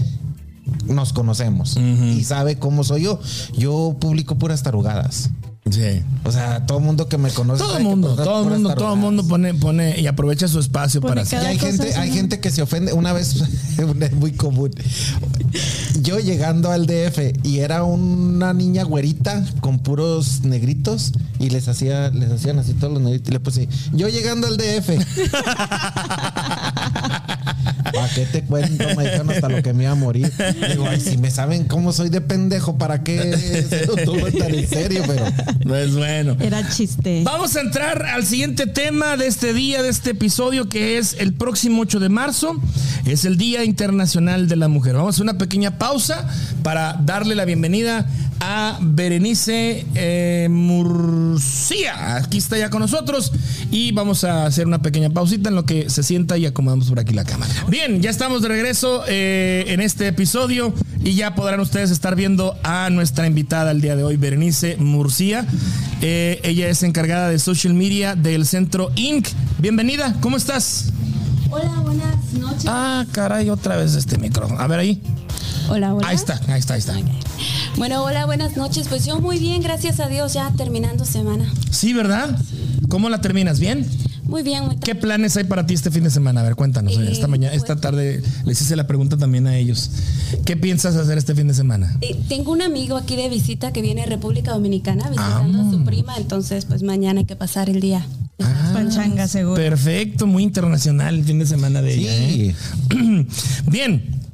nos conocemos y sabe cómo soy yo. Yo publico puras tarugadas. Sí. O sea, todo el mundo que me conoce. Todo el mundo, todo el mundo, todo el mundo pone, pone y aprovecha su espacio Pone para Y hacer. cada- hay gente, hay gente que se ofende. Una vez, es muy común. Yo llegando al DF y era una niña güerita con puros negritos y les hacía, les hacían así todos los negritos y le puse, yo llegando al DF. ¿Para qué te cuento? Me dijeron hasta lo que me iba a morir. Digo, ay, si me saben cómo soy de pendejo, ¿para qué se lo tan en serio? Pero Pues bueno. Era chiste. Vamos a entrar al siguiente tema de este día, de este episodio, que es el próximo 8 de marzo. Es el Día Internacional de la Mujer. Vamos a hacer una pequeña pausa para darle la bienvenida a Berenice eh, Murcia. Aquí está ya con nosotros y vamos a hacer una pequeña pausita en lo que se sienta y acomodamos por aquí la cámara. Bien, ya estamos de regreso eh, en este episodio y ya podrán ustedes estar viendo a nuestra invitada el día de hoy, Berenice Murcia. Eh, ella es encargada de social media del Centro Inc. Bienvenida, ¿cómo estás? Hola, buenas noches. Ah, caray, otra vez este micrófono. A ver ahí. Hola, hola. Ahí está, ahí está, ahí está. Bueno, hola, buenas noches. Pues yo muy bien, gracias a Dios, ya terminando semana. Sí, ¿verdad? ¿Cómo la terminas? ¿Bien? Muy bien, muy ¿Qué planes hay para ti este fin de semana? A ver, cuéntanos. Eh, esta mañana, esta tarde les hice la pregunta también a ellos. ¿Qué piensas hacer este fin de semana? Eh, tengo un amigo aquí de visita que viene de República Dominicana visitando Ah. a su prima, entonces pues mañana hay que pasar el día. Panchanga, seguro. Perfecto, muy internacional el fin de semana de ella. ¿eh? Bien.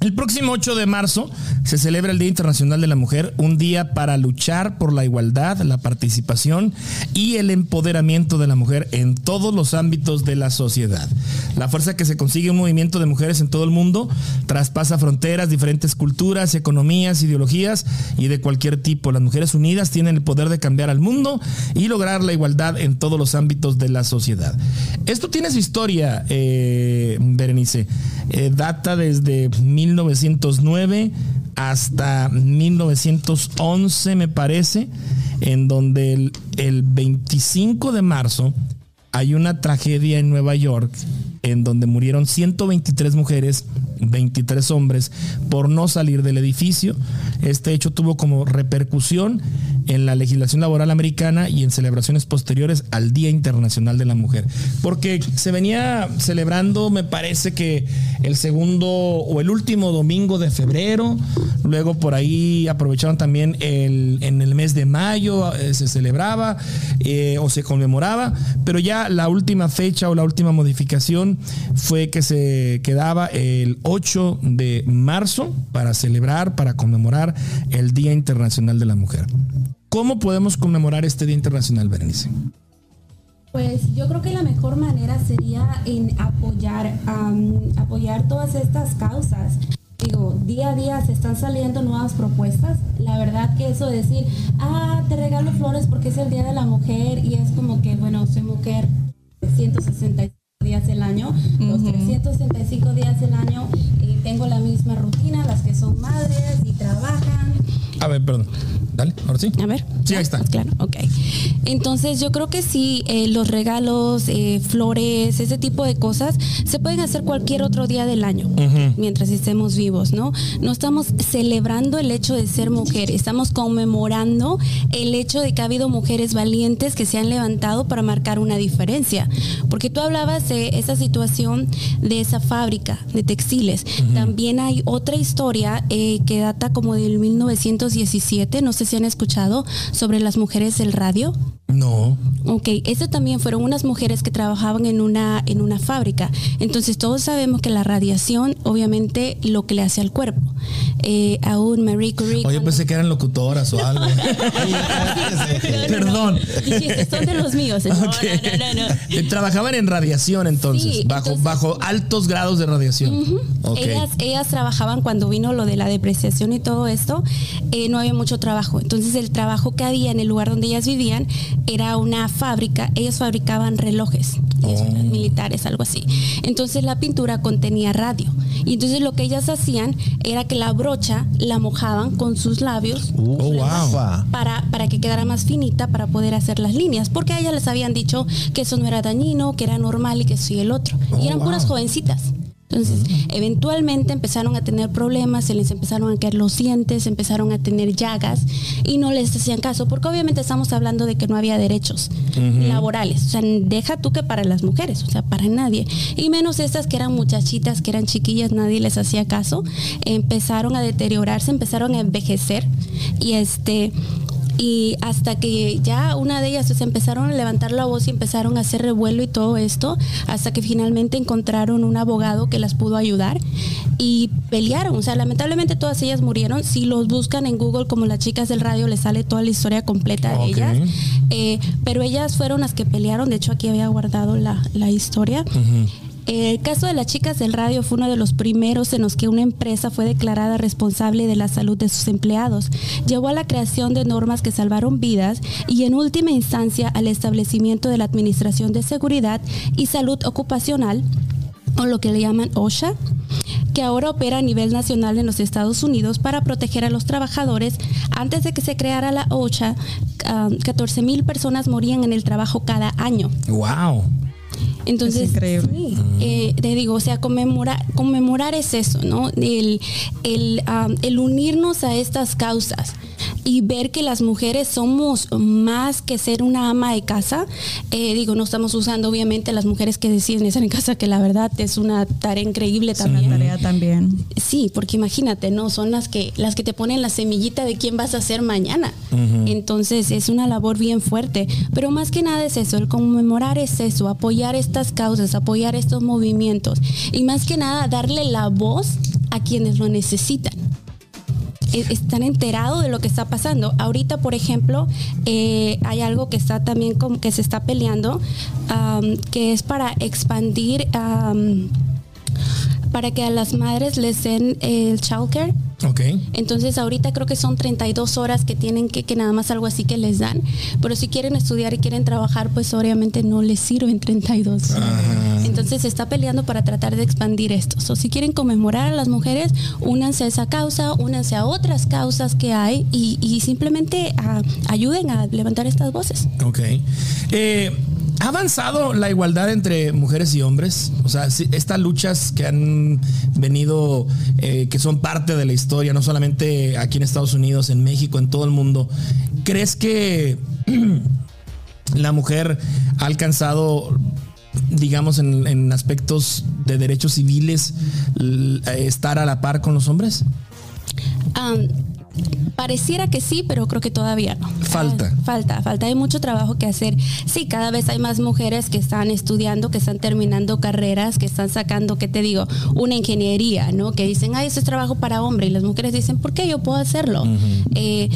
El próximo 8 de marzo se celebra el Día Internacional de la Mujer, un día para luchar por la igualdad, la participación y el empoderamiento de la mujer en todos los ámbitos de la sociedad. La fuerza que se consigue un movimiento de mujeres en todo el mundo traspasa fronteras, diferentes culturas, economías, ideologías y de cualquier tipo. Las mujeres unidas tienen el poder de cambiar al mundo y lograr la igualdad en todos los ámbitos de la sociedad. Esto tiene su historia, eh, Berenice. Eh, data desde 1909 hasta 1911, me parece, en donde el, el 25 de marzo hay una tragedia en Nueva York en donde murieron 123 mujeres, 23 hombres por no salir del edificio. Este hecho tuvo como repercusión en la legislación laboral americana y en celebraciones posteriores al Día Internacional de la Mujer. Porque se venía celebrando, me parece que el segundo o el último domingo de febrero, luego por ahí aprovecharon también el, en el mes de mayo, eh, se celebraba eh, o se conmemoraba, pero ya la última fecha o la última modificación fue que se quedaba el 8 de marzo para celebrar, para conmemorar el Día Internacional de la Mujer. ¿Cómo podemos conmemorar este Día Internacional, Berenice? Pues yo creo que la mejor manera sería en apoyar, apoyar todas estas causas. Digo, día a día se están saliendo nuevas propuestas. La verdad que eso de decir, ah, te regalo flores porque es el Día de la Mujer y es como que, bueno, soy mujer 165 días del año, los 365 días del año eh, tengo la misma rutina, las que son madres y trabajan. A ver, perdón. Dale, ahora sí. A ver. Sí, ahí está. Claro, ok. Entonces yo creo que sí, eh, los regalos, eh, flores, ese tipo de cosas, se pueden hacer cualquier otro día del año, mientras estemos vivos, ¿no? No estamos celebrando el hecho de ser mujer, estamos conmemorando el hecho de que ha habido mujeres valientes que se han levantado para marcar una diferencia. Porque tú hablabas de esa situación de esa fábrica de textiles. También hay otra historia eh, que data como del 1917, no sé si han escuchado, sobre las mujeres del radio. No. Ok, eso también fueron unas mujeres que trabajaban en una, en una fábrica. Entonces todos sabemos que la radiación, obviamente, lo que le hace al cuerpo. Eh, aún Marie Curie... Oye, pensé que eran locutoras o algo. Perdón. son de los míos. Trabajaban en radiación entonces, bajo, bajo altos grados de radiación. ellas, ellas trabajaban cuando vino lo de la depreciación y todo esto, eh, no había mucho trabajo. Entonces el trabajo que había en el lugar donde ellas vivían era una fábrica, ellos fabricaban relojes, oh. militares, algo así. Entonces la pintura contenía radio. Y entonces lo que ellas hacían era que la brocha la mojaban con sus labios oh, para, para que quedara más finita para poder hacer las líneas. Porque a ellas les habían dicho que eso no era dañino, que era normal y que eso y el otro. y eran oh, puras jovencitas. Entonces, eventualmente empezaron a tener problemas, se les empezaron a caer los dientes, empezaron a tener llagas y no les hacían caso, porque obviamente estamos hablando de que no había derechos laborales. O sea, deja tú que para las mujeres, o sea, para nadie. Y menos estas que eran muchachitas, que eran chiquillas, nadie les hacía caso. Empezaron a deteriorarse, empezaron a envejecer y este y hasta que ya una de ellas se empezaron a levantar la voz y empezaron a hacer revuelo y todo esto, hasta que finalmente encontraron un abogado que las pudo ayudar y pelearon. O sea, lamentablemente todas ellas murieron. Si los buscan en Google como las chicas del radio, les sale toda la historia completa de ellas. Eh, pero ellas fueron las que pelearon. De hecho, aquí había guardado la, historia. El caso de las chicas del radio fue uno de los primeros en los que una empresa fue declarada responsable de la salud de sus empleados. Llevó a la creación de normas que salvaron vidas y en última instancia al establecimiento de la Administración de Seguridad y Salud Ocupacional, o lo que le llaman OSHA, que ahora opera a nivel nacional en los Estados Unidos para proteger a los trabajadores. Antes de que se creara la OSHA, 14 mil personas morían en el trabajo cada año. ¡Wow! Entonces, eh, te digo, o sea, conmemorar, conmemorar es eso, ¿no? El, el, el unirnos a estas causas y ver que las mujeres somos más que ser una ama de casa. Eh, digo, no estamos usando obviamente las mujeres que deciden estar en casa, que la verdad es una tarea increíble también. una tarea también. Sí, porque imagínate, ¿no? Son las que, las que te ponen la semillita de quién vas a ser mañana. Entonces es una labor bien fuerte. Pero más que nada es eso, el conmemorar es eso, apoyar estas causas, apoyar estos movimientos. Y más que nada darle la voz a quienes lo necesitan. E-, están enterados de lo que está pasando. Ahorita, por ejemplo, eh, hay algo que está también como que se está peleando, que es para expandir, para que a las madres les den el childcare Ok. Entonces ahorita creo que son 32 horas que tienen que, que nada más algo así que les dan. Pero si quieren estudiar y quieren trabajar, pues obviamente no les sirven 32. Entonces se está peleando para tratar de expandir esto. O si quieren conmemorar a las mujeres, únanse a esa causa, únanse a otras causas que hay y, simplemente ah, ayuden a levantar estas voces. Ok. Eh, ¿Ha avanzado la igualdad entre mujeres y hombres? O sea, estas luchas que han venido, eh, que son parte de la historia, no solamente aquí en Estados Unidos, en México, en todo el mundo, crees que la mujer ha alcanzado, digamos, en, aspectos de derechos civiles, l- estar a la par con los hombres? Pareciera que sí, pero creo que todavía no. Falta. Ah, falta, falta. Hay mucho trabajo que hacer. Sí, cada vez hay más mujeres que están estudiando, que están terminando carreras, que están sacando, ¿qué te digo? Una ingeniería, ¿no? Que dicen, ay, eso es trabajo para hombre. Y las mujeres dicen, ¿por qué yo puedo hacerlo? Eh,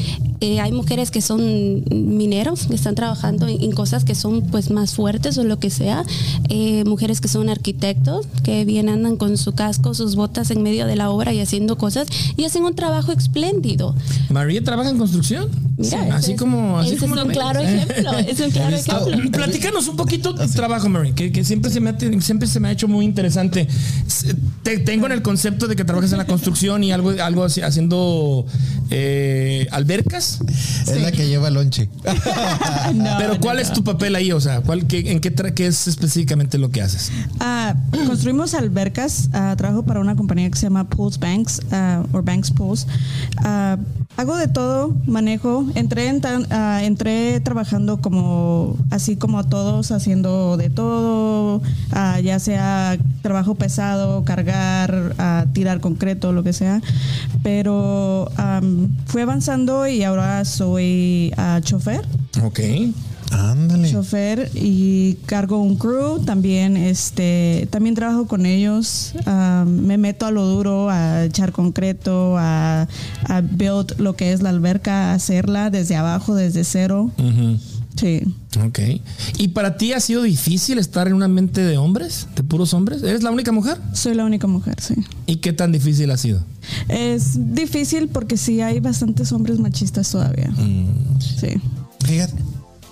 eh, hay mujeres que son mineros, que están trabajando en, en cosas que son pues más fuertes o lo que sea. Eh, mujeres que son arquitectos, que bien andan con su casco, sus botas en medio de la obra y haciendo cosas y hacen un trabajo espléndido. María trabaja en construcción. Mira, Sí, así es- como. Así ese como es un claro ejemplo. Es un claro ejemplo. Platícanos un poquito tu trabajo, Mary, que, que siempre, se me ha, siempre se me ha hecho muy interesante. Te- tengo en el concepto de que trabajas en la construcción y algo, algo así, haciendo eh, albercas. Es la que lleva lonche. No, Pero ¿cuál no. es tu papel ahí? O sea, ¿cuál, qué, ¿en qué, tra- qué es específicamente lo que haces? Ah, construimos albercas. ah, trabajo para una compañía que se llama Pools Banks ah, o Banks Pools. Hago de todo, manejo. Entré, en tan- entré trabajando como así como todos, haciendo de todo, ya sea trabajo pesado, cargar, tirar concreto, lo que sea. Pero am, fui avanzando y ahora soy chofer Ok. Ándale. chofer y cargo un crew también este también trabajo con ellos ah, me meto a lo duro a echar concreto a, a build lo que es la alberca a hacerla desde abajo desde cero. Sí Ok. ¿Y para ti ha sido difícil estar en un ambiente de hombres, de puros hombres? ¿Eres la única mujer? soy la única mujer sí ¿Y qué tan difícil ha sido? es difícil porque sí hay bastantes hombres machistas todavía sí Fíjate,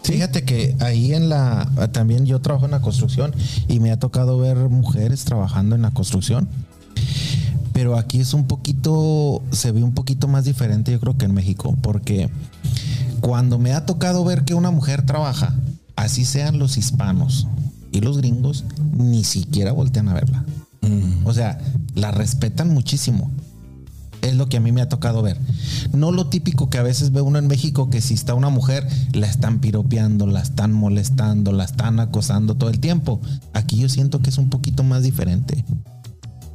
fíjate que ahí en la también yo trabajo en la construcción y me ha tocado ver mujeres trabajando en la construcción. Pero aquí es un poquito, se ve un poquito más diferente, yo creo que en México, porque cuando me ha tocado ver que una mujer trabaja, así sean los hispanos y los gringos, ni siquiera voltean a verla. O sea, la respetan muchísimo. Es lo que a mí me ha tocado ver. No lo típico que a veces ve uno en México, que si está una mujer, la están piropeando, la están molestando, la están acosando todo el tiempo. Aquí yo siento que es un poquito más diferente.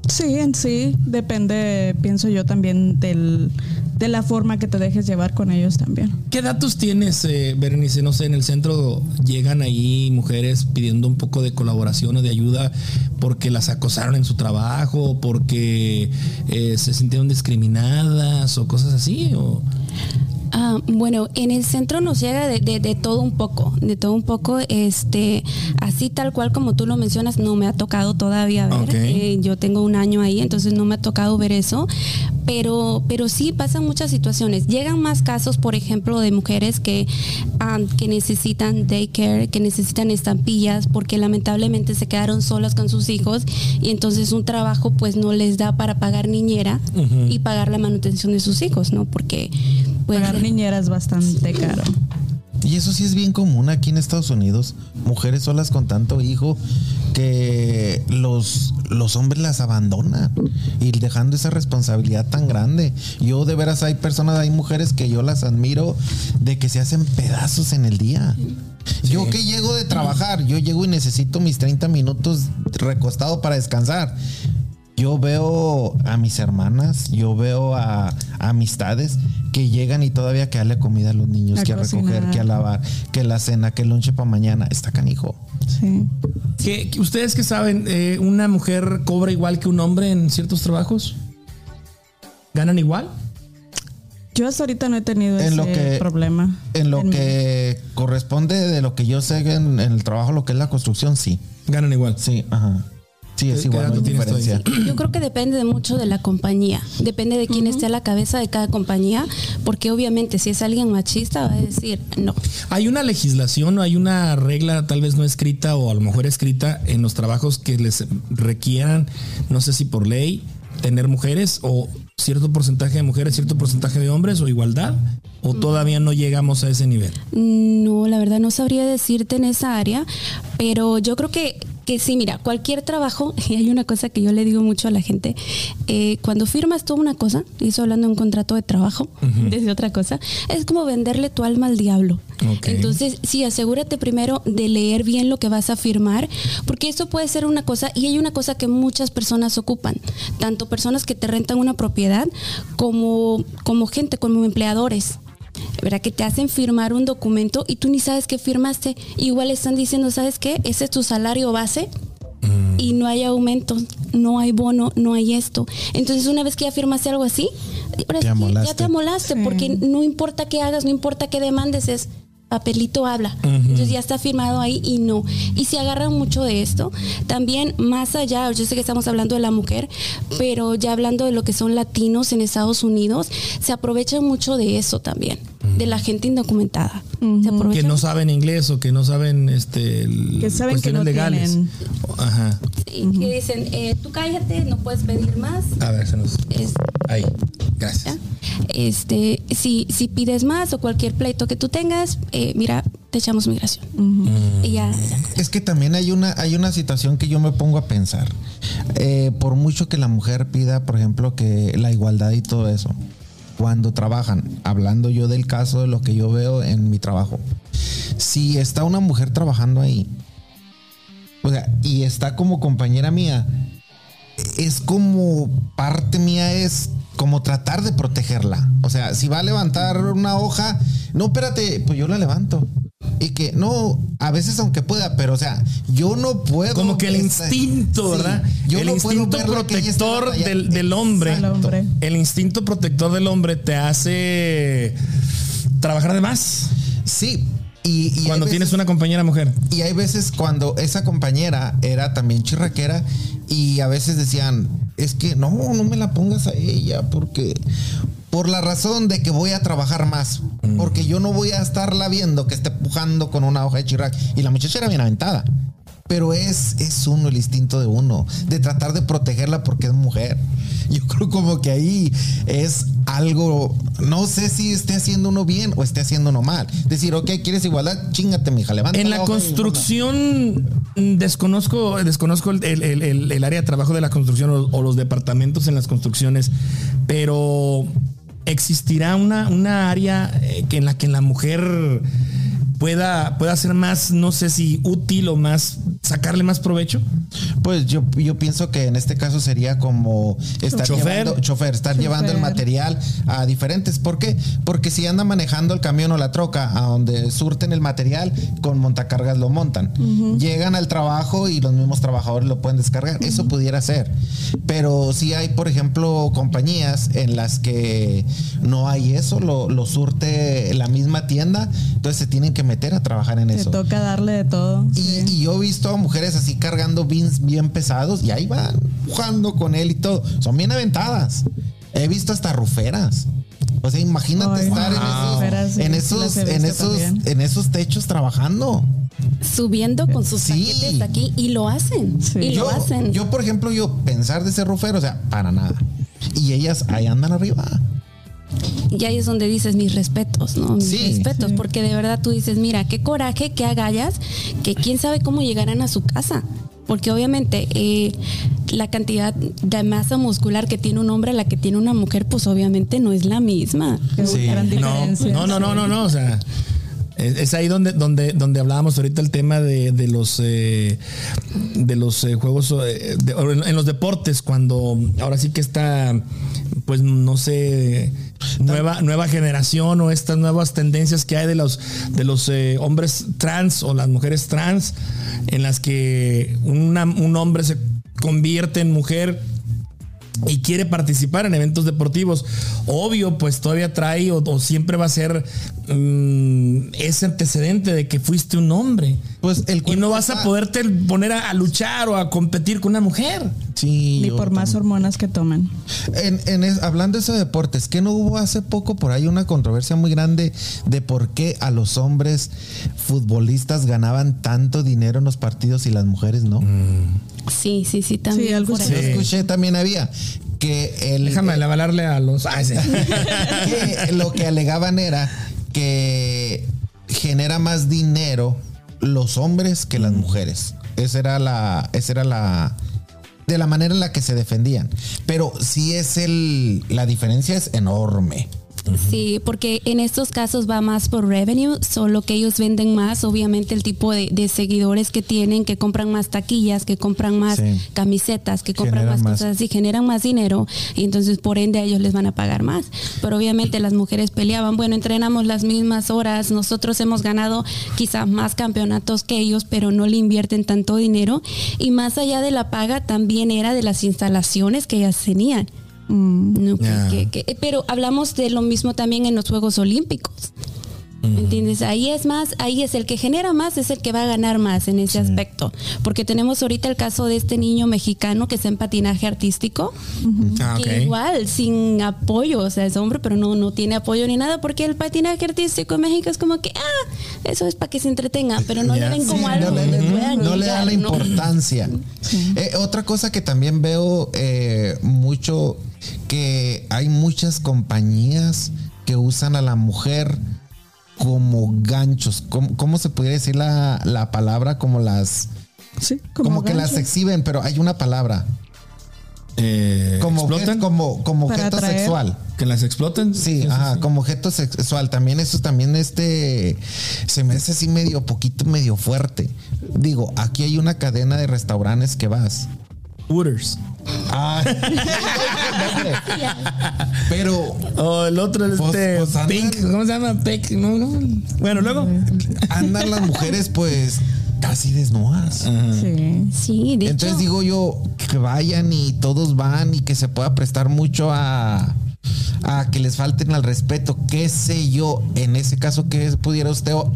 Sí, en sí, depende, pienso yo también del, de la forma que te dejes llevar con ellos también. ¿Qué datos tienes, eh, Berenice? No sé, en el centro llegan ahí mujeres pidiendo un poco de colaboración o de ayuda porque las acosaron en su trabajo, porque eh, se sintieron discriminadas o cosas así. O... Ah, bueno, en el centro nos llega de, de- de todo un poco, de todo un poco, este, así tal cual como tú lo mencionas, no me ha tocado todavía ver. Eh, yo tengo un año ahí, entonces no me ha tocado ver eso, pero, pero sí pasan muchas situaciones. Llegan más casos, por ejemplo, de mujeres que, ah, que necesitan daycare, que necesitan estampillas, porque lamentablemente se quedaron solas con sus hijos y entonces un trabajo pues no les da para pagar niñera y pagar la manutención de sus hijos, ¿no? Porque pues Pagar niñera es bastante caro. Y eso sí es bien común aquí en Estados Unidos. Mujeres solas con tanto hijo que los, los hombres las abandonan y dejando esa responsabilidad tan grande. Yo de veras hay personas, hay mujeres que yo las admiro de que se hacen pedazos en el día. Yo que llego de trabajar, yo llego y necesito mis 30 minutos recostado para descansar. Yo veo a mis hermanas, yo veo a, a amistades que llegan y todavía que darle comida a los niños, A que a recoger, que a lavar, que la cena, que el lonche para mañana. Está canijo. Sí. ¿Qué- qué- ¿Ustedes que saben, eh, una mujer cobra igual que un hombre en ciertos trabajos? ¿Ganan igual? Yo hasta ahorita no he tenido En ese lo que- problema. En lo En mi- que corresponde de lo que yo sé en, en el trabajo, lo que es la construcción, sí. Ganan igual. Sí, ajá. Sí, es ¿Qué- qué igual, no hay. Yo creo que depende de mucho de la compañía, depende de quién esté a la cabeza de cada compañía, porque obviamente si es alguien machista va a decir no. ¿Hay una legislación o hay una regla tal vez no escrita o a lo mejor escrita en los trabajos que les requieran, no sé si por ley, tener mujeres o cierto porcentaje de mujeres, cierto porcentaje de hombres o igualdad? ¿O todavía no llegamos a ese nivel? No, la verdad no sabría decirte en esa área, pero yo creo que que sí, mira, cualquier trabajo, y hay una cosa que yo le digo mucho a la gente, eh, cuando firmas tú una cosa, y estoy hablando de un contrato de trabajo, desde otra cosa, es como venderle tu alma al diablo. Entonces, sí, asegúrate primero de leer bien lo que vas a firmar, porque eso puede ser una cosa, y hay una cosa que muchas personas ocupan, tanto personas que te rentan una propiedad como, como gente, como empleadores. ¿Verdad? Que te hacen firmar un documento y tú ni sabes qué firmaste. Igual están diciendo, ¿sabes qué? Ese es tu salario base y no hay aumento, no hay bono, no hay esto. Entonces, una vez que ya firmaste algo así, Te sí, ya te amolaste, Sí. porque no importa qué hagas, no importa qué demandes, es papelito habla. Entonces ya está firmado ahí y no. Y se agarran mucho de esto. También más allá, yo sé que estamos hablando de la mujer, pero ya hablando de lo que son latinos en Estados Unidos, se aprovechan mucho de eso también, de la gente indocumentada. Se Que no saben inglés o que no saben este Que saben que no legales. tienen. Ajá. Sí, que dicen, eh, tú cállate, no puedes pedir más. A ver, se nos. Es- Ahí. Gracias. Este, si, si pides más o cualquier pleito que tú tengas, eh, mira, te echamos migración. Y ya, ya. Es que también hay una, hay una situación que yo me pongo a pensar. Eh, por mucho que la mujer pida, por ejemplo, que la igualdad y todo eso, cuando trabajan, hablando yo del caso de lo que yo veo en mi trabajo, si está una mujer trabajando ahí, o sea, y está como compañera mía, es como parte mía es como tratar de protegerla. O sea, si va a levantar una hoja, no, espérate, pues yo la levanto. Y que no, a veces aunque pueda, pero o sea, yo no puedo. Como que el estar- instinto, Sí, ¿verdad? yo el no instinto protector del, del hombre. El instinto protector del hombre te hace trabajar de más Sí. Y, cuando veces- tienes una compañera mujer. Y hay veces cuando esa compañera era también chirraquera y a veces decían, es que no, no me la pongas a ella porque por la razón de que voy a trabajar más, porque yo no voy a estarla viendo que esté pujando con una hoja de chirrac y la muchacha era bien aventada. Pero es, es uno, el instinto de uno, de tratar de protegerla porque es mujer. Yo creo como que ahí es algo, no sé si esté haciendo uno bien o esté haciendo uno mal. Decir, ok, ¿quieres igualdad? Chingate, mija, levanta En la construcción mm, desconozco, desconozco el, el- el- el- el área de trabajo de la construcción o, o los departamentos en las construcciones, pero existirá una, una área eh, en la que la mujer pueda, pueda ser más, no sé si útil o más, sacarle más provecho. Pues yo, yo pienso que en este caso sería como estar Chofer. llevando, chofer, estar llevando el material a diferentes. ¿Por qué? Porque si anda manejando el camión o la troca a donde surten el material, con montacargas lo montan. Llegan al trabajo y los mismos trabajadores lo pueden descargar. Eso pudiera ser. Pero si hay, por ejemplo, compañías en las que no hay eso, lo, lo surte la misma tienda, entonces se tienen que meter a trabajar en Te eso. toca darle de todo. Y, sí. y yo he visto a mujeres así cargando bins bien pesados y ahí van jugando con él y todo. Son bien aventadas. He visto hasta ruferas. O sea, imagínate Ay, estar sí, en esos, en esos, también. en esos techos trabajando. Subiendo con sus Sí. paquetes aquí y lo hacen. Sí. Y Yo, lo hacen. yo, por ejemplo, yo pensar de ser rufero, o sea, para nada. Y ellas ahí andan arriba. Y ahí es donde dices mis respetos, ¿no? Mis Sí. respetos, porque de verdad tú dices, mira, qué coraje, qué agallas, que quién sabe cómo llegarán a su casa. Porque obviamente eh, la cantidad de masa muscular que tiene un hombre a la que tiene una mujer, pues obviamente no es la misma. Sí. gran No, diferencia. no, no, no, no, no, o sea. Es es ahí donde, donde, donde hablábamos ahorita el tema de, de los eh, de los eh, juegos eh, de- o en, en los deportes cuando ahora sí que está pues no sé nueva nueva generación o estas nuevas tendencias que hay de los de los eh, hombres trans o las mujeres trans en las que un hombre se convierte en mujer y quiere participar en eventos deportivos, obvio, pues todavía trae o, o siempre va a ser mm, ese antecedente de que fuiste un hombre. Pues el y no vas a poderte poner a, a luchar o a competir con una mujer. Sí. Ni por más también. hormonas que tomen. En, en es- hablando de esos deportes, que no hubo hace poco por ahí una controversia muy grande de por qué a los hombres futbolistas ganaban tanto dinero en los partidos y las mujeres no? Sí, sí, sí, también. Sí, algo. Yo escuché también había que el Déjame avalarle a los. Sí. que lo que alegaban era que genera más dinero los hombres que las mujeres. esa era la, esa era la, de la manera en la que se defendían. Pero sí es el, la diferencia es enorme. Sí, porque en estos casos va más por revenue, solo que ellos venden más, obviamente el tipo de, de seguidores que tienen, que compran más taquillas, que compran más Sí. camisetas, que compran Generan más, más. cosas así, generan más dinero y entonces por ende a ellos les van a pagar más. Pero obviamente las mujeres peleaban, bueno, entrenamos las mismas horas, nosotros hemos ganado quizás más campeonatos que ellos, pero no le invierten tanto dinero y más allá de la paga también era de las instalaciones que ellas tenían. No, que- Ya. que- que- pero hablamos de lo mismo también en los Juegos Olímpicos. ¿Me ¿Entiendes? Ahí es más, ahí es el que genera más, es el que va a ganar más en ese aspecto. Porque tenemos ahorita el caso de este niño mexicano que está en patinaje artístico, Ah, que igual, sin apoyo, o sea, es hombre, pero no, no tiene apoyo ni nada, porque el patinaje artístico en México es como que, ah, eso es para que se entretenga, pero no le ven como Sí, algo no le, puedan no le dan la ¿no? importancia. Eh, otra cosa que también veo eh, mucho, que hay muchas compañías que usan a la mujer como ganchos. ¿Cómo, cómo se podría decir la, la palabra? Como las... Sí, Como, que las exhiben, pero hay una palabra. Eh, Como, ¿Explotan? como, objeto atraer. sexual. ¿Que las explotan? Sí, ajá, sí. como objeto sexual. También eso también este se me hace así medio poquito, medio fuerte. Digo, aquí hay una cadena de restaurantes que vas. Hooters. Ah, pero O el otro, Pues- este, pues andan- Pink, ¿cómo se llama? Pink, ¿no? ¿no? Bueno, luego. andan las mujeres pues casi desnudas. Sí. Sí, de Entonces hecho, digo yo que vayan y todos van y que se pueda prestar mucho a a que les falten al respeto, qué sé yo, en ese caso qué pudiera usted o-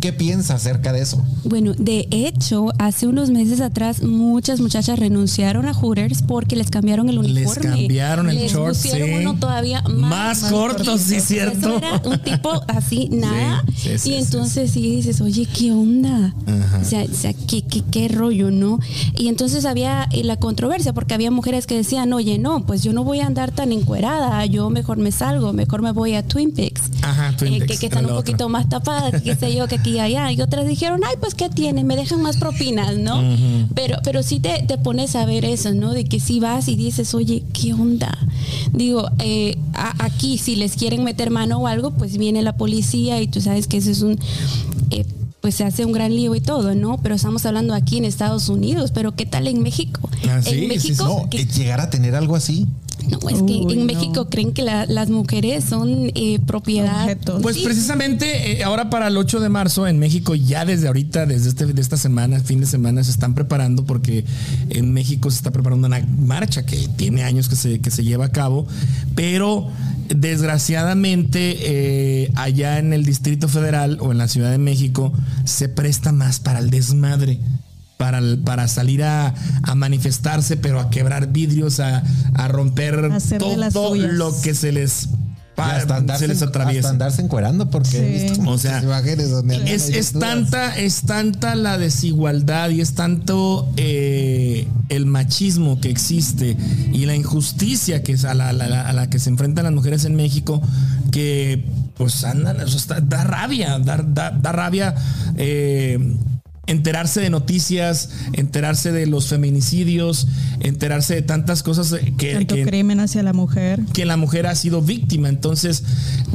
qué piensa acerca de eso. Bueno, de hecho, hace unos meses atrás muchas muchachas renunciaron a Hooters porque les cambiaron el Les uniforme. cambiaron el les short, pusieron sí. uno todavía más, Más corto, sí, Eso cierto. era un tipo así, nada. Sí, sí, sí, y entonces sí, dices, oye, ¿qué onda? O sea, o sea ¿qué, qué, qué rollo, ¿no? Y entonces había eh, la controversia porque había mujeres que decían, oye, no, pues yo no voy a andar tan encuerada, yo mejor me salgo, mejor me voy a Twin Peaks. Ajá, Twin Eh, Peaks, que, que están un poquito más tapadas, qué sé yo, que aquí y allá. Y otras dijeron, ay, pues qué tiene, me dejan más propinas, ¿no? Pero, pero sí te, te pones a ver eso, ¿no? De que si vas y dices, oye, ¿qué onda? Digo, eh, a- aquí si les quieren meter mano o algo, pues viene la policía y tú sabes que eso es un... eh, pues se hace un gran lío y todo, ¿no? Pero estamos hablando aquí en Estados Unidos, pero ¿qué tal en México? Ah, sí, sí, en México, No, que- eh, llegar a tener algo así. No, es que Uy, en no. México creen que la- las mujeres son eh, propiedad. Objetos. Pues Sí, precisamente eh, ahora para el 8 de marzo en México, ya desde ahorita, desde este, de esta semana, fin de semana, se están preparando porque en México se está preparando una marcha que tiene años que se, que se lleva a cabo, pero desgraciadamente eh, allá en el Distrito Federal o en la Ciudad de México se presta más para el desmadre. Para, para salir a, a manifestarse, pero a quebrar vidrios, a, a romper todo lo que se les, hasta andarse, se les atraviesa. hasta andarse encuerando porque Sí. O sea, donde Es, es tanta, es tanta la desigualdad y es tanto eh, el machismo que existe y la injusticia que es a la, la- a la que se enfrentan las mujeres en México que pues andan, o sea, está- da rabia, da, da- da rabia eh, enterarse de noticias, enterarse de los feminicidios, enterarse de tantas cosas que, Tanto que- crimen hacia la mujer. que la mujer ha sido víctima. Entonces,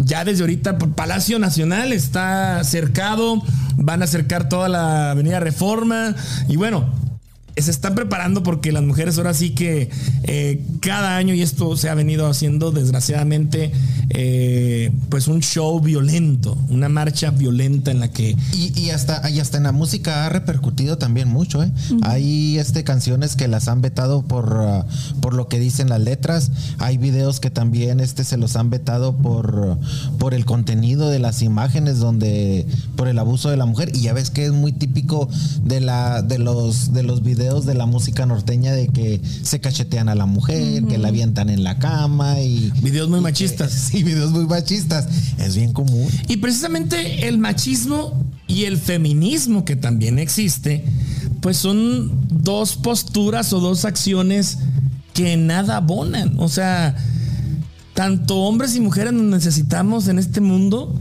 ya desde ahorita pues, Palacio Nacional está cercado, van a acercar toda la Avenida Reforma y bueno. Se están preparando porque las mujeres ahora sí que eh, cada año, y esto se ha venido haciendo desgraciadamente, eh, pues un show violento, una marcha violenta en la que Y, y hasta, y hasta en la música ha repercutido también mucho, ¿eh? Hay este, canciones que las han vetado por, uh, por lo que dicen las letras. Hay videos que también este, se los han vetado por, por el contenido de las imágenes, donde por el abuso de la mujer. Y ya ves que es muy típico de, la, de, los, de los videos de la música norteña de que se cachetean a la mujer, que la avientan en la cama y... videos muy y que- machistas. sí, videos muy machistas. Es bien común. Y precisamente el machismo y el feminismo que también existe, pues son dos posturas o dos acciones que nada abonan. O sea, tanto hombres y mujeres nos necesitamos en este mundo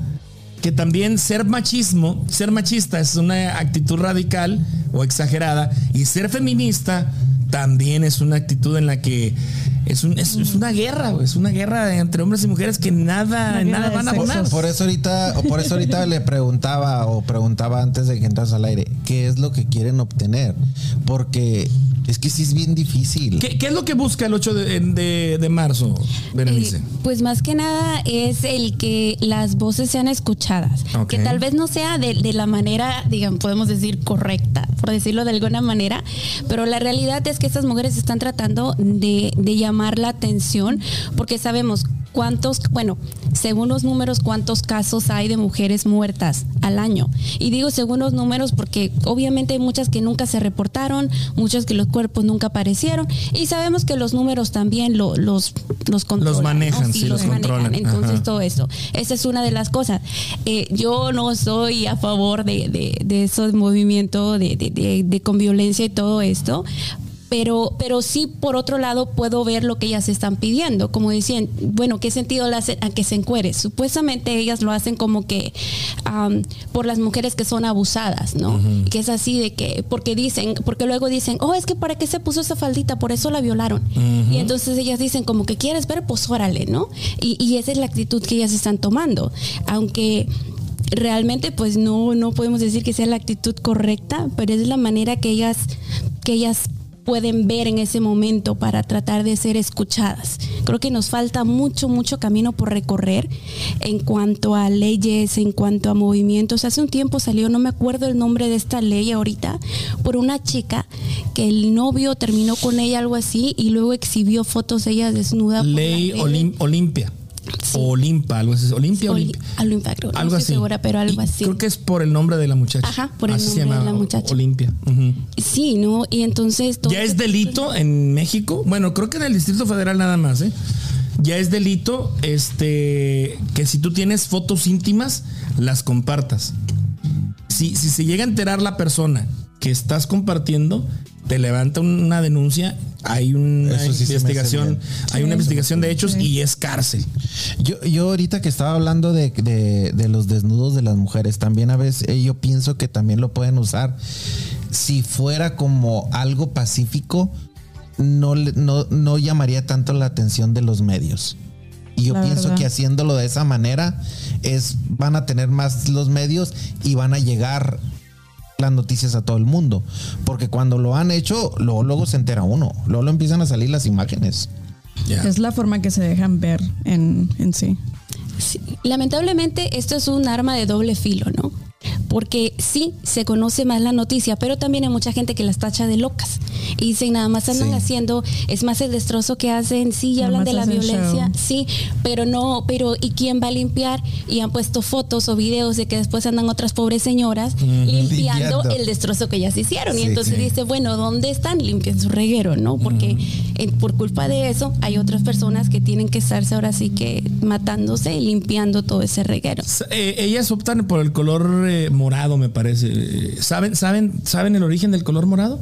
que también ser machismo, ser machista es una actitud radical, o exagerada. Y ser feminista también es una actitud en la que es, un, es, una guerra, es una guerra entre hombres y mujeres que nada, nada van a poner. Por eso ahorita, por eso ahorita le preguntaba o preguntaba antes de que entras al aire, ¿qué es lo que quieren obtener? Porque es que sí es bien difícil. ¿Qué, es lo que busca el 8 de, marzo, Berenice? Eh, pues más que nada es el que las voces sean escuchadas. Que tal vez no sea de, la manera, digamos, podemos decir correcta, por decirlo de alguna manera, pero la realidad es que estas mujeres están tratando de, de llamar la atención porque sabemos cuántos, bueno, según los números, cuántos casos hay de mujeres muertas al año. Y digo según los números porque obviamente hay muchas que nunca se reportaron, muchas que los cuerpos nunca aparecieron y sabemos que los números también los, los controlan. Los manejan, sí, los, controlan. Entonces todo eso, esa es una de las cosas. Eh, yo no soy a favor de, de, de esos movimientos de, de, con violencia y todo esto, pero, pero sí, por otro lado, puedo ver lo que ellas están pidiendo. Como decían, bueno, ¿qué sentido le hace a que se encuere? Supuestamente ellas lo hacen como que por las mujeres que son abusadas, ¿no? Que es así de que, porque dicen, porque luego dicen, oh, es que para qué se puso esa faldita, por eso la violaron. Y entonces ellas dicen, como que quieres ver, pues órale, ¿no? Y, y esa es la actitud que ellas están tomando. Aunque realmente pues no no podemos decir que sea la actitud correcta, pero es la manera que ellas que ellas pueden ver en ese momento para tratar de ser escuchadas. Creo que nos falta mucho, mucho camino por recorrer en cuanto a leyes, en cuanto a movimientos. Hace un tiempo salió, no me acuerdo el nombre de esta ley ahorita, por una chica que el novio terminó con ella algo así y luego exhibió fotos de ella desnuda. Ley Olimpia. Olimpa, algo así. Olimpia, Olimpia. Olimpia, creo. Algo no estoy segura, pero algo así. Creo que es por el nombre de la muchacha. Ajá, por el nombre de la muchacha. Olimpia. Sí, ¿no? Y entonces. ¿Ya es delito en México? Bueno, creo que en el Distrito Federal nada más, ¿eh? Ya es delito este que si tú tienes fotos íntimas, las compartas. Si, si se llega a enterar la persona que estás compartiendo, te levanta una denuncia, hay una investigación, hay una investigación de hechos y es cárcel. Yo, yo ahorita que estaba hablando de, de, los desnudos de las mujeres, también a veces eh, yo pienso que también lo pueden usar. Si fuera como algo pacífico, no, no, no llamaría tanto la atención de los medios. Y yo pienso que haciéndolo de esa manera es van a tener más los medios y van a llegar las noticias a todo el mundo. Porque cuando lo han hecho, luego, luego se entera uno. Luego, empiezan a salir las imágenes. Es la forma que se dejan ver en, en sí. sí. Lamentablemente, esto es un arma de doble filo, ¿no? Porque sí se conoce más la noticia, pero también hay mucha gente que las tacha de locas y dicen nada más andan haciendo, es más el destrozo que hacen, sí, hablan de la violencia, sí, pero no, pero ¿y quién va a limpiar? Y han puesto fotos o videos de que después andan otras pobres señoras limpiando, el destrozo que ellas hicieron. y entonces dice, bueno, ¿dónde están? Limpien su reguero, ¿no? Porque por culpa de eso hay otras personas que tienen que estarse ahora sí que matándose y limpiando todo ese reguero. Eh, ellas optan por el color eh, morado, me parece. ¿Saben, saben, ¿Saben el origen del color morado?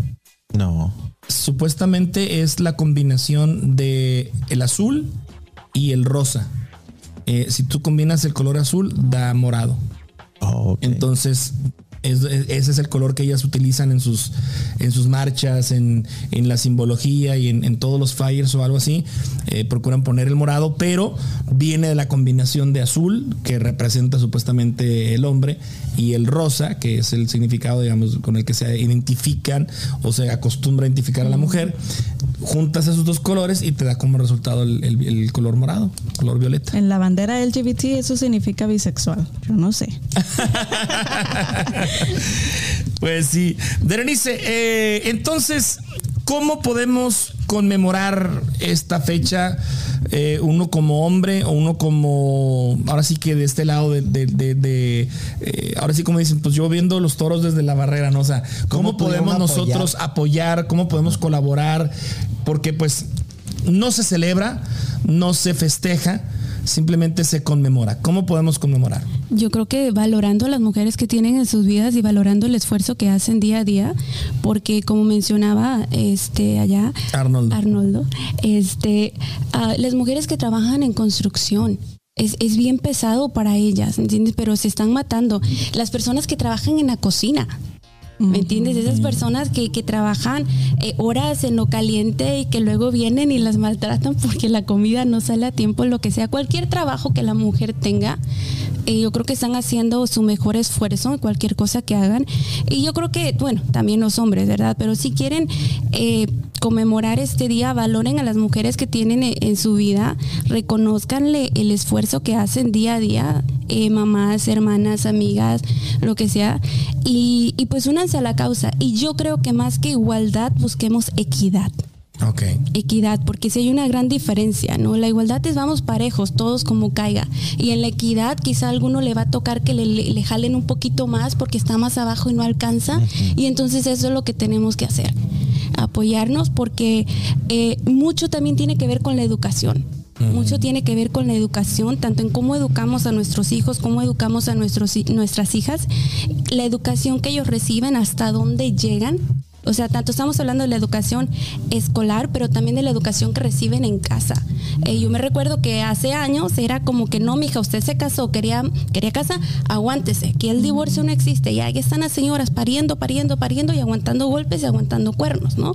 No. Supuestamente es la combinación de el azul y el rosa. Eh, si tú combinas el color azul, da morado. Oh, Entonces, ese es el color que ellas utilizan en sus, en sus marchas, en, la simbología y en, todos los fires o algo así. Eh, procuran poner el morado, pero viene de la combinación de azul, que representa supuestamente el hombre, y el rosa, que es el significado, digamos, con el que se identifican o se acostumbra a identificar a la mujer. Juntas esos dos colores y te da como resultado el, color morado, color violeta. En la bandera LGBT eso significa bisexual. Yo no sé. pues sí. Berenice, eh, entonces, ¿cómo podemos conmemorar esta fecha? Eh, uno como hombre o uno como, ahora sí que de este lado de, eh, ahora sí como dicen, pues yo viendo los toros desde la barrera, ¿no? O sea, ¿cómo, podemos nosotros apoyar? ¿Cómo podemos colaborar? Porque pues no se celebra, no se festeja, simplemente se conmemora. ¿Cómo podemos conmemorar? Yo creo que valorando a las mujeres que tienen en sus vidas y valorando el esfuerzo que hacen día a día, porque como mencionaba este allá Arnoldo, Arnoldo este, las mujeres que trabajan en construcción, es, es, bien pesado para ellas, ¿entiendes? Pero se están matando. Las personas que trabajan en la cocina, ¿Me entiendes? Esas personas que, que trabajan eh, horas en lo caliente y que luego vienen y las maltratan porque la comida no sale a tiempo, lo que sea. Cualquier trabajo que la mujer tenga, yo creo que están haciendo su mejor esfuerzo en cualquier cosa que hagan. Y yo creo que, bueno, también los hombres, ¿verdad? Pero si quieren eh, conmemorar este día, valoren a las mujeres que tienen e- en su vida, reconozcanle el esfuerzo que hacen día a día, eh, mamás, hermanas, amigas, lo que sea, y, y pues únanse a la causa. Y yo creo que más que igualdad, busquemos equidad Equidad, porque si hay una gran diferencia, ¿no? La igualdad es vamos parejos, todos como caiga. Y en la equidad quizá a alguno le va a tocar que le, le- le jalen un poquito más porque está más abajo y no alcanza. Y entonces eso es lo que tenemos que hacer. Apoyarnos porque eh, mucho también tiene que ver con la educación. Mucho tiene que ver con la educación, tanto en cómo educamos a nuestros hijos, cómo educamos a nuestros, nuestras hijas, la educación que ellos reciben, hasta dónde llegan o sea, tanto estamos hablando de la educación escolar, pero también de la educación que reciben en casa. Eh, yo me recuerdo que hace años era como que no, mija, usted se casó, quería, quería casa, aguántese, que el divorcio no existe. Ya ahí están las señoras pariendo, pariendo, pariendo y aguantando golpes y aguantando cuernos, ¿no?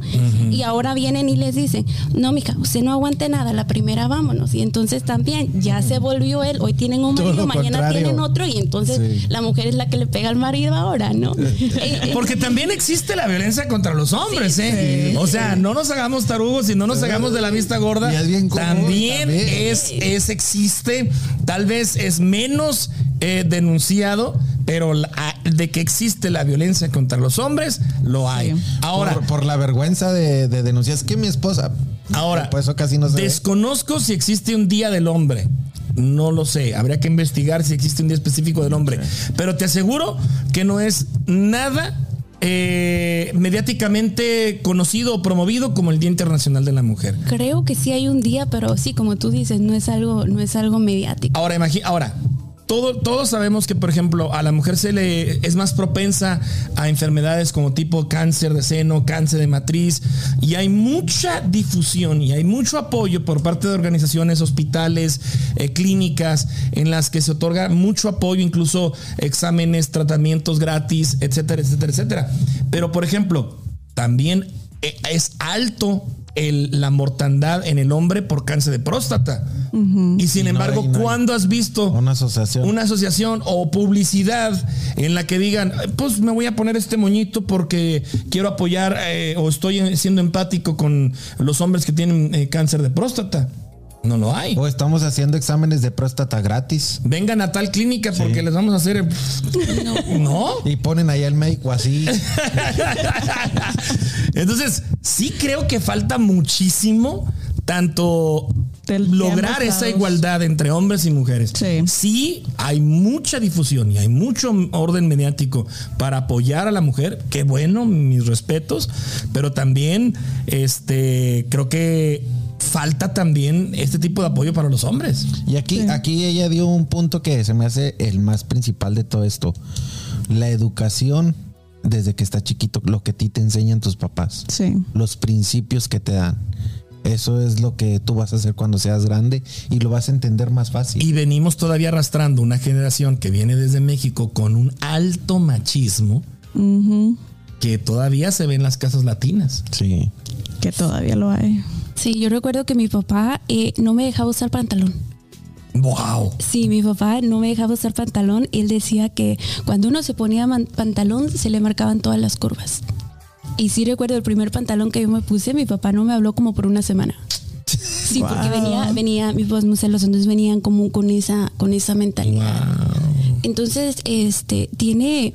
Y ahora vienen y les dicen, no, mija, usted no aguante nada, la primera vámonos. Y entonces también ya se volvió él, hoy tienen un marido, mañana contrario. tienen otro y entonces Sí. la mujer es la que le pega al marido ahora, ¿no? Eh, eh, Porque también existe la violencia contra los hombres, ¿eh? O sea, no nos hagamos tarugos y no nos hagamos de la vista gorda. Y es bien común también, también. Es, es existe, tal vez es menos eh, denunciado, pero la- de que existe la violencia contra los hombres, lo hay. Sí. Ahora, por, por la vergüenza de, de denunciar. Es que mi esposa. Ahora, Por eso casi no se ve. desconozco si existe un día del hombre. No lo sé. Habría que investigar si existe un día específico del hombre. Pero te aseguro que no es nada eh, mediáticamente conocido o promovido como el Día Internacional de la Mujer. Creo que sí hay un día, pero sí, como tú dices, no es algo, no es algo mediático. Ahora, ahora. Todo, todos sabemos que, por ejemplo, a la mujer se le es más propensa a enfermedades como tipo cáncer de seno, cáncer de matriz, y hay mucha difusión y hay mucho apoyo por parte de organizaciones, hospitales, eh, clínicas, en las que se otorga mucho apoyo, incluso exámenes, tratamientos gratis, etcétera, etcétera, etcétera. Pero, por ejemplo, también eh, es alto el- la mortandad en el hombre por cáncer de próstata. Y sin no embargo, hay- no ¿cuándo has visto Una asociación. una asociación o publicidad en la que digan, pues me voy a poner este moñito porque quiero apoyar eh, o estoy siendo empático con los hombres que tienen eh, cáncer de próstata? No lo hay. O estamos haciendo exámenes de próstata gratis. Vengan a tal clínica porque les vamos a hacer. No. Y ponen ahí al médico así. Entonces, sí creo que falta muchísimo tanto Del- lograr esa igualdad entre hombres y mujeres. Sí. hay mucha difusión y hay mucho orden mediático para apoyar a la mujer. Qué bueno, mis respetos, pero también este creo que falta también este tipo de apoyo para los hombres. Y aquí, aquí ella dio un punto que se me hace el más principal de todo esto. La educación desde que está chiquito, lo que a ti te enseñan tus papás. Sí. Los principios que te dan. Eso es lo que tú vas a hacer cuando seas grande y lo vas a entender más fácil. Y venimos todavía arrastrando una generación que viene desde México con un alto machismo que todavía se ve en las casas latinas. sí. Que todavía lo hay. Sí, yo recuerdo que mi papá eh, no me dejaba usar pantalón. Wow. Sí, mi papá no me dejaba usar pantalón. Él decía que cuando uno se ponía pantalón se le marcaban todas las curvas. Y sí recuerdo el primer pantalón que yo me puse, mi papá no me habló como por una semana. Sí, porque venía, venía, mi papá es muy celoso, entonces venían como con esa, con esa mentalidad. Entonces, este, tiene,